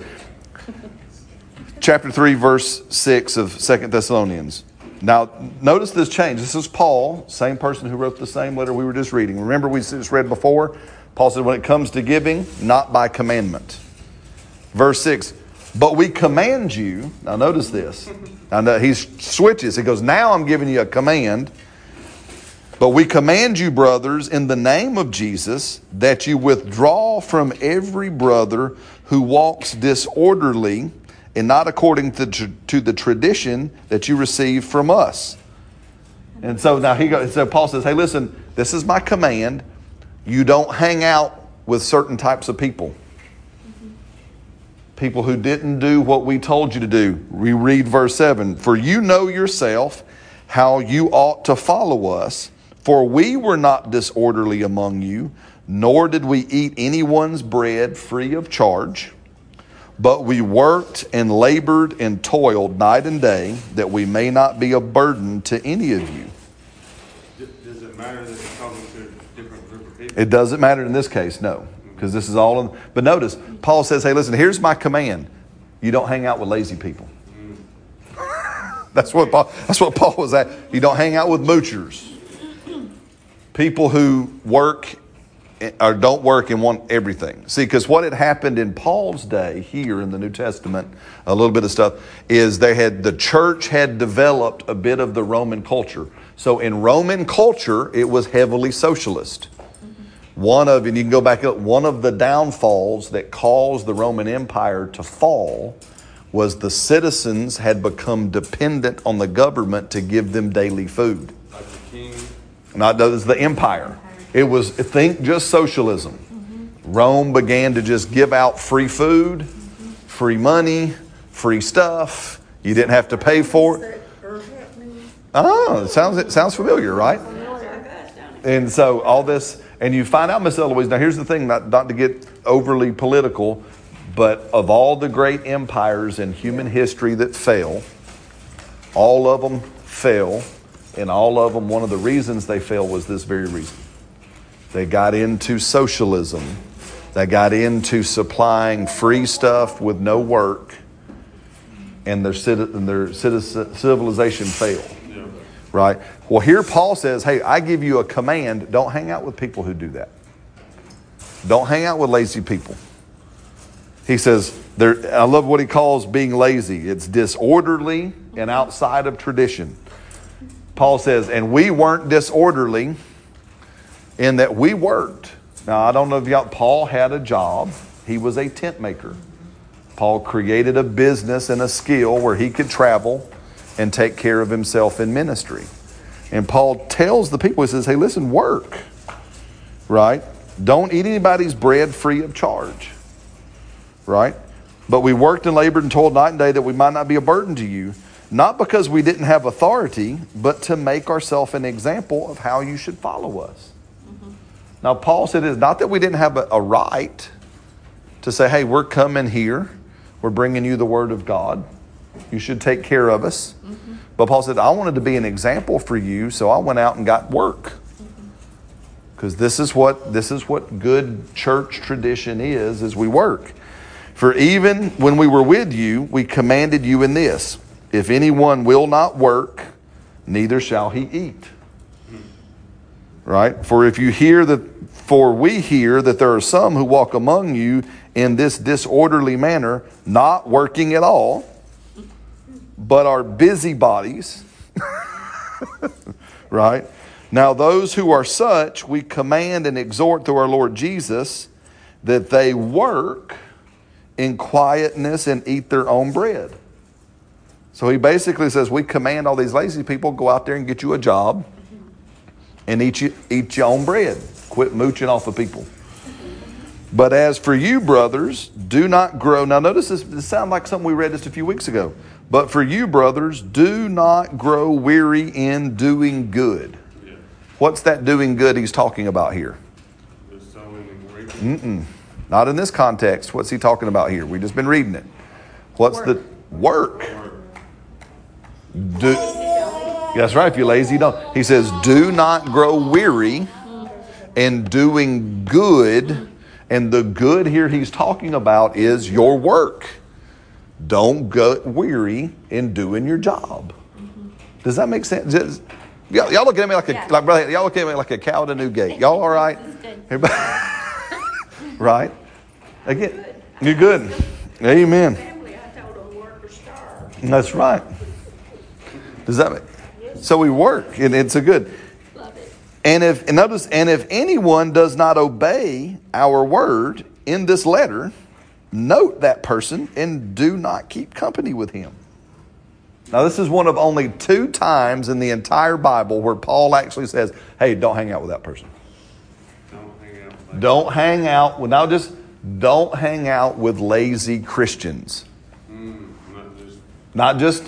Chapter 3, verse 6 of Second Thessalonians. Now, notice this change. This is Paul, same person who wrote the same letter we were just reading. Remember, we just read before? Paul said, when it comes to giving, not by commandment. Verse 6 But we command you, now notice this. Now he switches. He goes, Now I'm giving you a command. But we command you, brothers, in the name of Jesus, that you withdraw from every brother who walks disorderly and not according to, to the tradition that you received from us. And so now he goes, so Paul says, Hey, listen, this is my command. You don't hang out with certain types of people people who didn't do what we told you to do. We read verse 7 For you know yourself how you ought to follow us, for we were not disorderly among you, nor did we eat anyone's bread free of charge. But we worked and labored and toiled night and day that we may not be a burden to any of you. Does it matter that you're talking to a different group of people? It doesn't matter in this case, no, because this is all in. But notice, Paul says, hey, listen, here's my command. You don't hang out with lazy people. That's what Paul, that's what Paul was at. You don't hang out with moochers. People who work eh, or don't work and want everything. See, because what had happened in Paul's day here in the New Testament, a little bit of stuff, is they had the church had developed a bit of the Roman culture. So in Roman culture, it was heavily socialist. One of, and you can go back up, one of the downfalls that caused the Roman Empire to fall was the citizens had become dependent on the government to give them daily food. Like the king, Not that was the empire. It was think just socialism. Rome began to just give out free food, free money, free stuff. You didn't have to pay for it. That are happening Oh, it sounds it sounds familiar, right? And so all this, and you find out, Miss Eloise. Now, here's the thing: not not to get overly political, but of all the great empires in human history that fail, all of them fail, and all of them. One of the reasons they fail was this very reason. They got into socialism. They got into supplying free stuff with no work, and their, and their civilization failed. Right? Well, here Paul says, hey, I give you a command don't hang out with people who do that. Don't hang out with lazy people. He says, there, I love what he calls being lazy. It's disorderly and outside of tradition. Paul says, and we weren't disorderly in that we worked. Now, I don't know if y'all, Paul had a job, he was a tent maker. Paul created a business and a skill where he could travel and take care of himself in ministry. And Paul tells the people, he says, hey, listen, work, right? Don't eat anybody's bread free of charge, right? But we worked and labored and toiled night and day that we might not be a burden to you, not because we didn't have authority, but to make ourselves an example of how you should follow us. Mm-hmm. Now, Paul said it's not that we didn't have a, a right to say, hey, we're coming here, we're bringing you the word of God, you should take care of us. Mm-hmm. But Paul said, I wanted to be an example for you, so I went out and got work. Mm-hmm. Because this is what this is what good church tradition is, is we work. For even when we were with you, we commanded you in this if anyone will not work, neither shall he eat. Mm-hmm. Right? For if you hear that for we hear that there are some who walk among you in this disorderly manner, not working at all, but are busybodies. right? Now, those who are such, we command and exhort through our Lord Jesus that they work in quietness and eat their own bread. So he basically says, We command all these lazy people go out there and get you a job and eat, you, eat your own bread. Quit mooching off of people. But as for you, brothers, do not grow. Now, notice this, this sounds like something we read just a few weeks ago. But for you, brothers, do not grow weary in doing good. What's that doing good he's talking about here? Mm-mm. Not in this context. What's he talking about here? We've just been reading it. What's the work? Do, that's right. If you're lazy, don't. He says, do not grow weary in doing good. And the good here he's talking about is your work. Don't get weary in doing your job. Does that make sense? Just- y'all, y'all looking at me like a Yeah. like brother. Y'all looking at me like a cow at a new gate. Y'all all right? This is good. Everybody- right? Again, you're good. Amen. Family, I told them work or. That's right. Does that make? So we work, and it's a good. And if and notice, and if anyone does not obey our word in this letter, note that person and do not keep company with him. Now, this is one of only two times in the entire Bible where Paul actually says, "Hey, don't hang out with that person. Don't hang out. with now just don't hang out with lazy Christians." Mm, not just,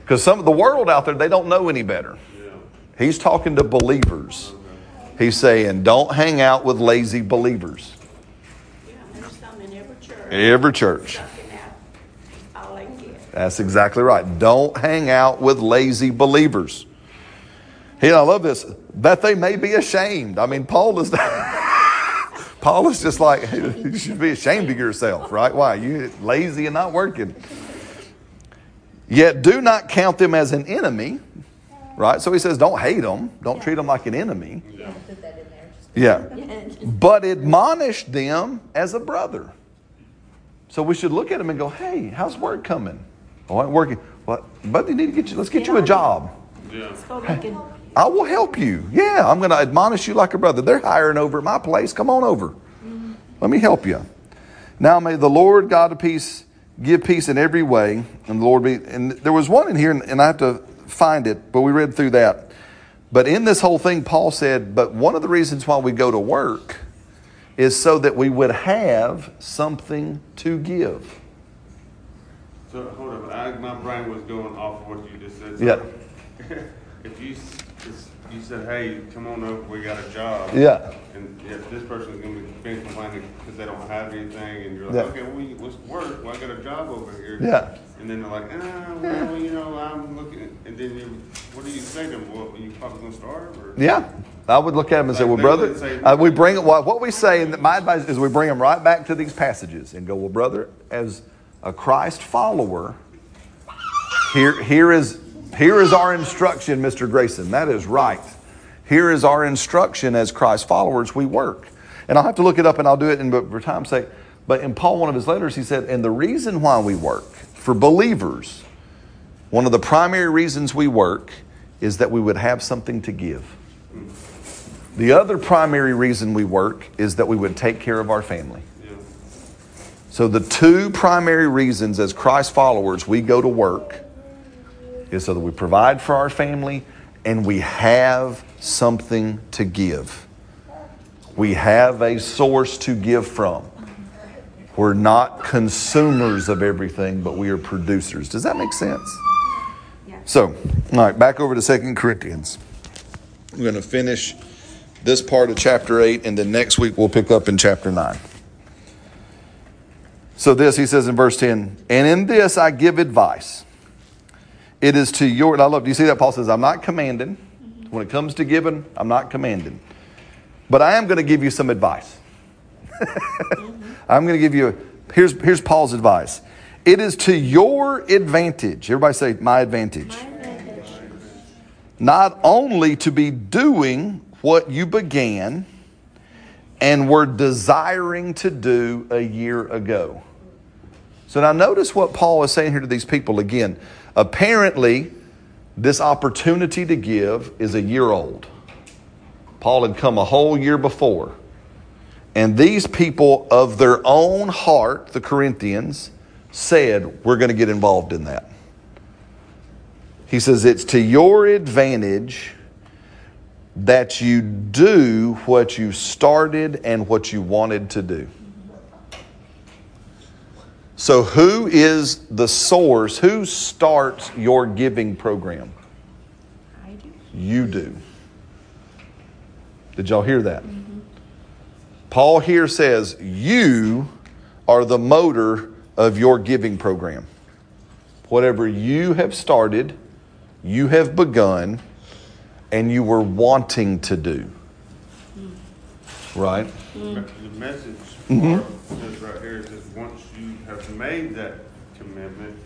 because some of the world out there, they don't know any better. yeah. He's talking to believers. He's saying, don't hang out with lazy believers. Yeah, there's some in every church. Every church. Sucking out all they get. That's exactly right. Don't hang out with lazy believers. Hey, I love this. That they may be ashamed. I mean, Paul is. Paul is just like, you should be ashamed of yourself, right? Why? You lazy and not working. Yet do not count them as an enemy, right? So he says, don't hate them. Don't treat them like an enemy. You had to put that in there. just- Yeah. But admonish them as a brother. So we should look at them and go, hey, how's work coming? Oh, I'm working. What? But you need to get you, let's get you a job. Let's go make it. I will help you. Yeah, I'm going to admonish you like a brother. They're hiring over at my place. Come on over. Mm-hmm. Let me help you. Now may the Lord God of peace give peace in every way, and the Lord be. And there was one in here, and, and I have to find it, but we read through that. But in this whole thing, Paul said, but one of the reasons why we go to work is so that we would have something to give. So, hold up, I, my brain was going off of what you just said. So, Yeah. If you, you said, hey, come on over, we got a job. Yeah. And if this person's gonna be complaining because they don't have anything, and you're Yeah. like, okay, well, we- what's work? Well, I got a job over here. Yeah. And then they're like, ah, well, you know, I'm looking, and then you, what do you say to them? Well, are you probably gonna starve, or? Yeah. I would look at him and say, Like well, brother, say- uh, we bring what, what we say, and my advice is we bring them right back to these passages and go, well, brother, as a Christ follower, here, here is here is our instruction, Mr. Grayson. That is right. Here is our instruction as Christ followers. We work, and I'll have to look it up, and I'll do it in but for time's sake. But in Paul, one of his letters, he said, and the reason why we work for believers, one of the primary reasons we work is that we would have something to give. The other primary reason we work is that we would take care of our family. So, the two primary reasons as Christ followers we go to work is so that we provide for our family and we have something to give. We have a source to give from. We're not consumers of everything, but we are producers. Does that make sense? So, all right, back over to Second Corinthians. We're going to finish this part of chapter 8, and then next week we'll pick up in chapter 9. So, this, he says in verse 10, and in this I give advice. It is to your, and I love, do you see that? Paul says, I'm not commanding. When it comes to giving, I'm not commanding. But I am going to give you some advice. I'm going to give you, here's, here's Paul's advice. It is to your advantage. Everybody say, my advantage. Not only to be doing what you began and were desiring to do a year ago. So now notice what Paul is saying here to these people again. Apparently, this opportunity to give is a year old. Paul had come a whole year before. And these people of their own heart, the Corinthians, said, We're going to get involved in that. He says, It's to your advantage that you do what you started and what you wanted to do. So, who is the source? Who starts your giving program? I do. You do. Did y'all hear that? Paul here says, You are the motor of your giving program. Whatever you have started, you have begun, and you were wanting to do. Right? The message Mm-hmm. says right here, it says, once you have made that commitment,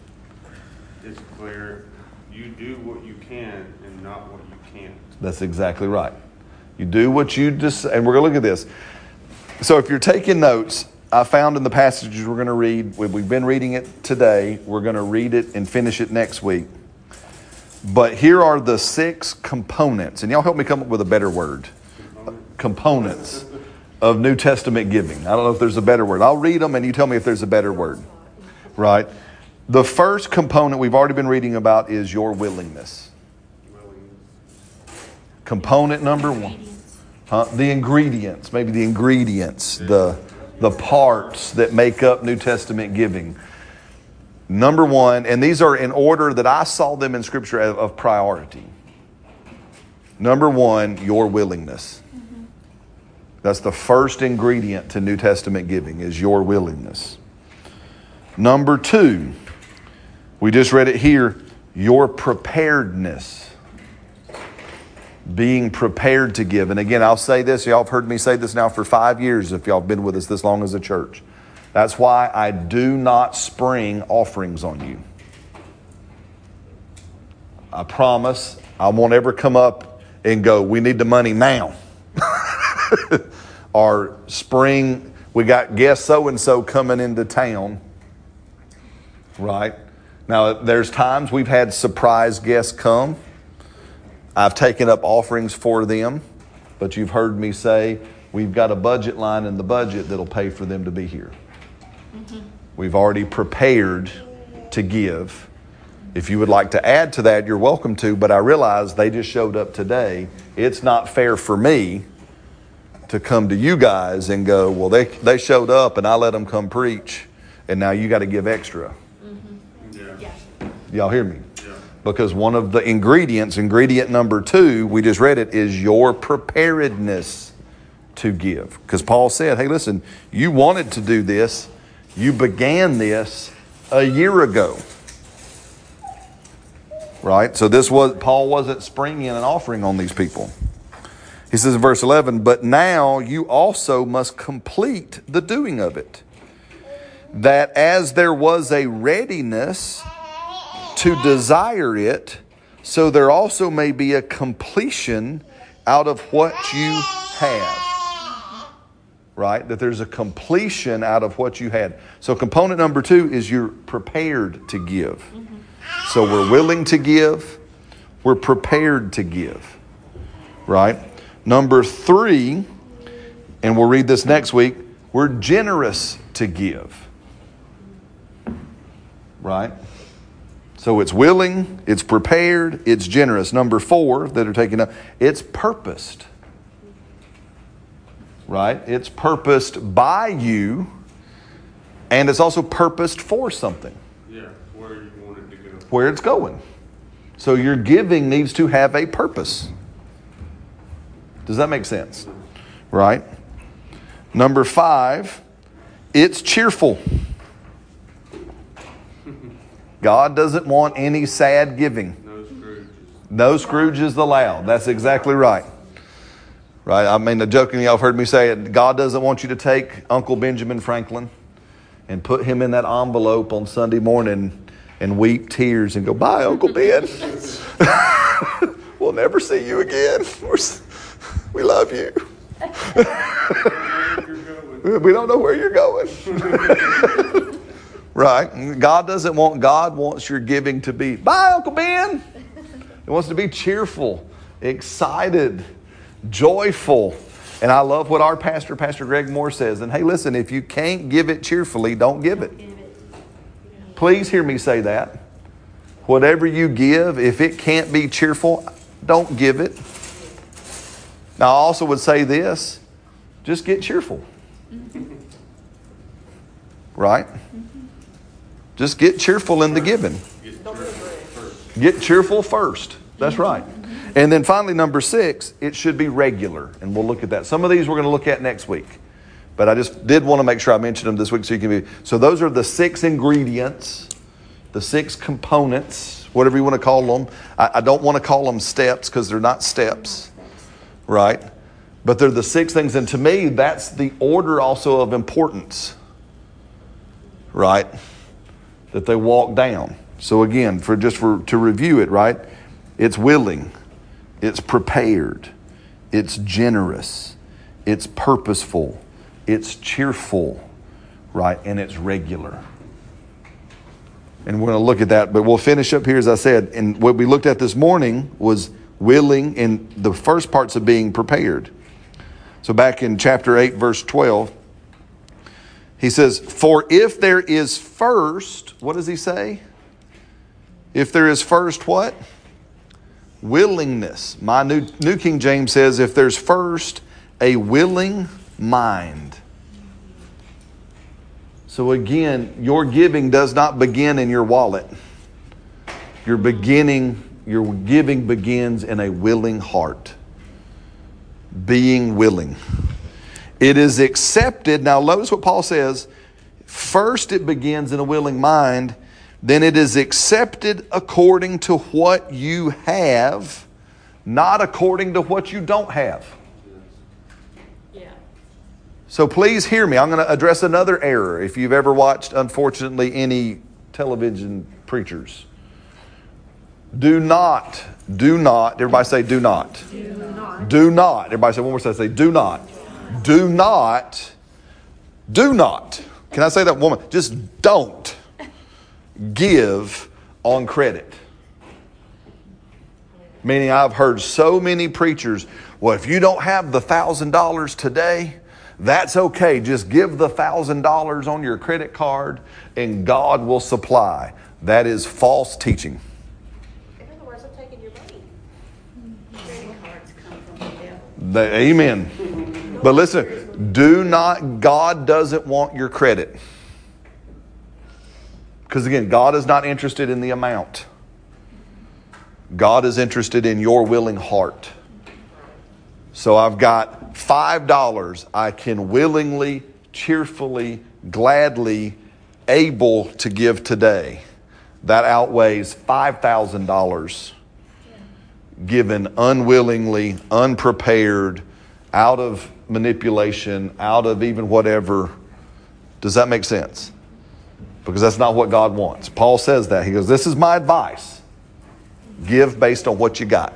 it's clear, you do what you can and not what you can't. That's exactly right. You do what you just, and we're going to look at this. So if you're taking notes, I found in the passages we're going to read, we- we've been reading it today, we're going to read it and finish it next week. But here are the six components, and y'all help me come up with a better word. Components of New Testament giving. I don't know if there's a better word. I'll read them and you tell me if there's a better word. Right? The first component we've already been reading about is your willingness. Component number one. The ingredients, maybe the ingredients, the, the parts that make up New Testament giving. Number one, and these are in order that I saw them in Scripture of priority. Number one, your willingness. That's the first ingredient to New Testament giving is your willingness. Number two, we just read it here, your preparedness. being prepared to give. And again, I'll say this, y'all have heard me say this now for five years if y'all have been with us this long as a church. That's why I do not spring offerings on you. I promise I won't ever come up and go, we need the money now. or spring, we got guest so and so coming into town. Right? Now, there's times we've had surprise guests come. I've taken up offerings for them, but you've heard me say we've got a budget line in the budget that'll pay for them to be here. Mm-hmm. We've already prepared to give. If you would like to add to that, you're welcome to, but I realize they just showed up today. It's not fair for me to come to you guys and go, well, they, they showed up and I let them come preach, and now you got to give extra. Mm-hmm. Yeah. Y'all hear me? Yeah. Because one of the ingredients, ingredient number two, we just read it, is your preparedness to give. Because Paul said, hey, listen, you wanted to do this, you began this a year ago. Right? So this was, Paul wasn't springing an offering on these people. He says in verse 11, but now you also must complete the doing of it. That as there was a readiness to desire it, so there also may be a completion out of what you have. Right? That there's a completion out of what you had. So, component number two is you're prepared to give. So, we're willing to give, we're prepared to give. Right? Number three, and we'll read this next week, we're generous to give. Right? So it's willing, it's prepared, it's generous. Number four that are taken up, it's purposed. Right? It's purposed by you, and it's also purposed for something, Yeah, where you want it to go. where it's going. So your giving needs to have a purpose. Does that make sense? Right? Number five, it's cheerful. God doesn't want any sad giving. No Scrooges. No Scrooges allowed. That's exactly right. Right? I mean, the joking, y'all have heard me say it. God doesn't want you to take Uncle Benjamin Franklin and put him in that envelope on Sunday morning and weep tears and go, Bye, Uncle Ben. we'll never see you again. We love you. We don't know where you're going. right? God doesn't want, God wants your giving to be, bye, Uncle Ben. He wants to be cheerful, excited, joyful. And I love what our pastor, Pastor Greg Moore, says. And hey, listen, if you can't give it cheerfully, don't give it. Please hear me say that. Whatever you give, if it can't be cheerful, don't give it. Now, I also would say this just get cheerful. Right? Just get cheerful in the giving. Get cheerful first. That's right. And then finally, number six, it should be regular. And we'll look at that. Some of these we're going to look at next week. But I just did want to make sure I mentioned them this week so you can be. So those are the six ingredients, the six components, whatever you want to call them. I, I don't want to call them steps because they're not steps, right? But they're the six things. And to me, that's the order also of importance, right? That they walk down. So again, for just for to review it, right? It's willing, it's prepared, it's generous, it's purposeful, it's cheerful, right? And it's regular. And we're going to look at that, but we'll finish up here as I said. And what we looked at this morning was willing in the first parts of being prepared. So back in chapter 8 verse 12, he says, "For if there is first, what does he say? If there is first what? Willingness. My new, new King James says, if there's first a willing mind. So again, your giving does not begin in your wallet. Your beginning, your giving begins in a willing heart. Being willing. It is accepted. Now, notice what Paul says. First, it begins in a willing mind then it is accepted according to what you have not according to what you don't have. Yeah. So please hear me. I'm going to address another error. If you've ever watched, unfortunately, any television preachers, do not, do not, everybody say, do not. Do not. Do not. Everybody say one more time, say, do not. Do not, do not. Can I say that woman? Just don't give on credit. Meaning, I've heard so many preachers, well, if you don't have the thousand dollars today, that's okay. Just give the thousand dollars on your credit card and God will supply. That is false teaching. In other words, I'm taking your money. Credit cards come from the amen. But listen, do not, God doesn't want your credit. Because again, God is not interested in the amount, God is interested in your willing heart. So I've got $5 I can willingly, cheerfully, gladly able to give today. That outweighs $5,000 given unwillingly, unprepared, out of manipulation, out of even whatever. Does that make sense? Because that's not what God wants. Paul says that. He goes, This is my advice. Give based on what you got.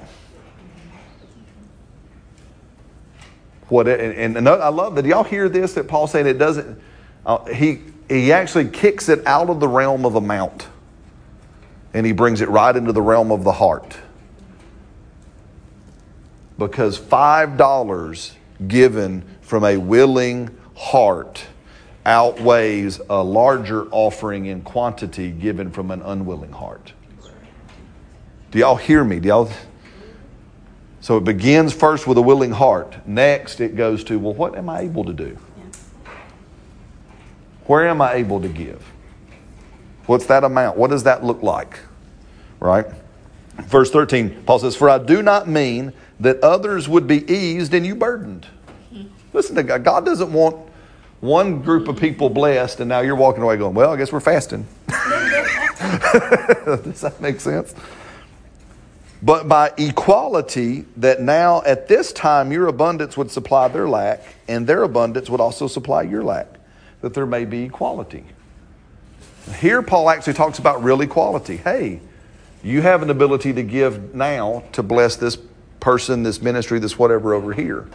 What and, and I love that. Y'all hear this? That Paul saying it doesn't. Uh, he he actually kicks it out of the realm of amount, and he brings it right into the realm of the heart because $5 given from a willing heart outweighs a larger offering in quantity given from an unwilling heart. Do y'all hear me? Do y'all? So it begins first with a willing heart. Next, it goes to, well, what am I able to do? Where am I able to give? What's that amount? What does that look like? Right? Verse 13, Paul says, For I do not mean that others would be eased and you burdened. Listen to God. God doesn't want one group of people blessed and now you're walking away going, Well, I guess we're fasting. Does that make sense? But by equality, that now at this time your abundance would supply their lack, and their abundance would also supply your lack, that there may be equality. Here, Paul actually talks about real equality. Hey, you have an ability to give now to bless this person, this ministry, this whatever over here,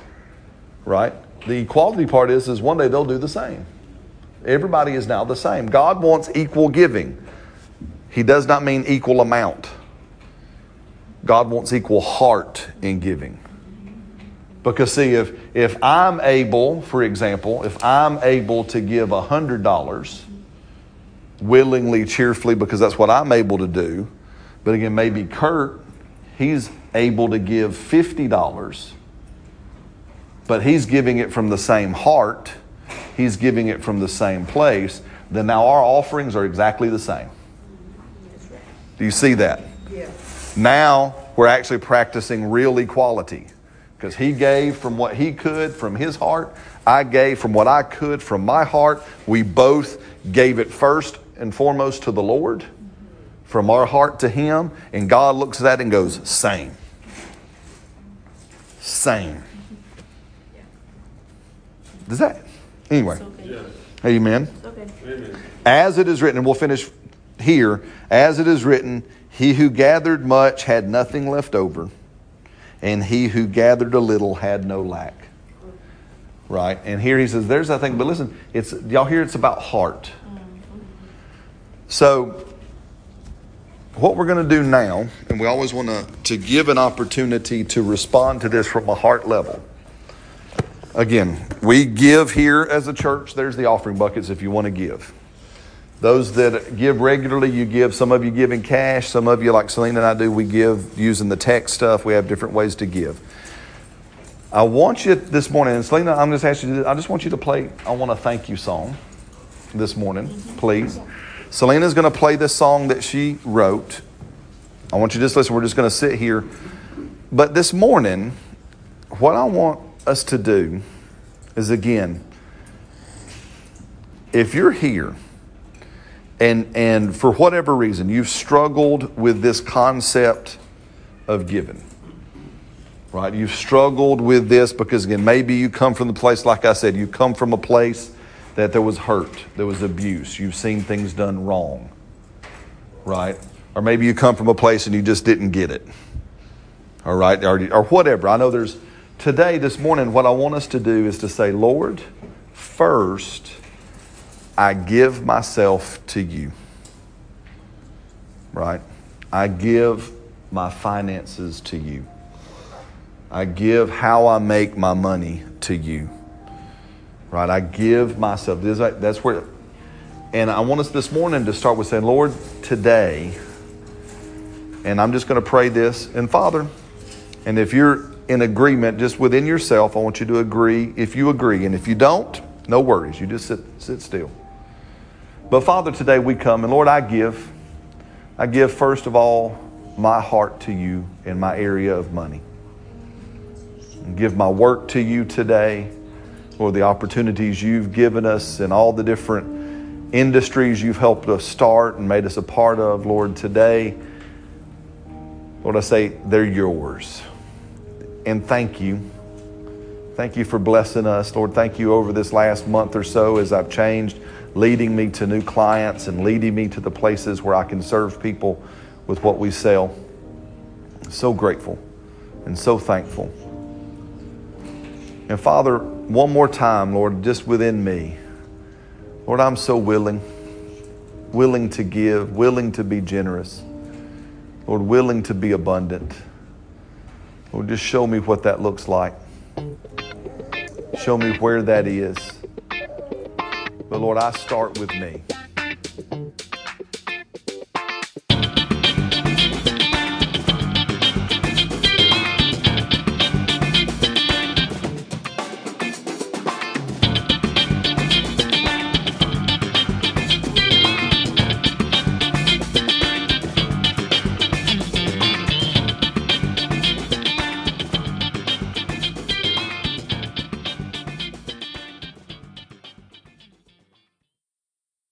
right? The equality part is, is one day they'll do the same. Everybody is now the same. God wants equal giving. He does not mean equal amount. God wants equal heart in giving. Because see, if if I'm able, for example, if I'm able to give hundred dollars willingly, cheerfully, because that's what I'm able to do, but again, maybe Kurt, he's able to give fifty dollars, but he's giving it from the same heart, he's giving it from the same place, then now our offerings are exactly the same. Do you see that? Yeah. Now we're actually practicing real equality because he gave from what he could from his heart. I gave from what I could from my heart. We both gave it first and foremost to the Lord, from our heart to him. And God looks at that and goes, same. Same. Does that? Anyway. Amen. As it is written, and we'll finish here. As it is written, he who gathered much had nothing left over, and he who gathered a little had no lack. Right? And here he says, there's that thing, but listen, it's y'all hear it's about heart. So what we're going to do now, and we always want to, to give an opportunity to respond to this from a heart level. Again, we give here as a church. There's the offering buckets if you want to give. Those that give regularly, you give. Some of you give in cash. Some of you, like Selena and I do, we give using the text stuff. We have different ways to give. I want you this morning, and Selena, I'm just asking you, I just want you to play, I want a thank you song this morning, please. Selena's going to play this song that she wrote. I want you to just listen. We're just going to sit here. But this morning, what I want us to do is again, if you're here and, and for whatever reason you've struggled with this concept of giving, right? You've struggled with this because, again, maybe you come from the place, like I said, you come from a place that there was hurt, there was abuse, you've seen things done wrong, right? Or maybe you come from a place and you just didn't get it, all right? Or, or whatever. I know there's, today, this morning, what I want us to do is to say, Lord, first, I give myself to you, right? I give my finances to you. I give how I make my money to you. Right? I give myself. That's where, and I want us this morning to start with saying, Lord, today, and I'm just going to pray this, and Father, and if you're in agreement just within yourself, I want you to agree if you agree. And if you don't, no worries. You just sit, sit still. But Father, today we come, and Lord, I give. I give first of all my heart to you in my area of money. And give my work to you today for the opportunities you've given us and all the different industries you've helped us start and made us a part of, Lord, today. Lord, I say they're yours. And thank you. Thank you for blessing us. Lord, thank you over this last month or so as I've changed, leading me to new clients and leading me to the places where I can serve people with what we sell. So grateful and so thankful. And Father, one more time, Lord, just within me, Lord, I'm so willing, willing to give, willing to be generous, Lord, willing to be abundant. Lord, just show me what that looks like. Show me where that is. But Lord, I start with me.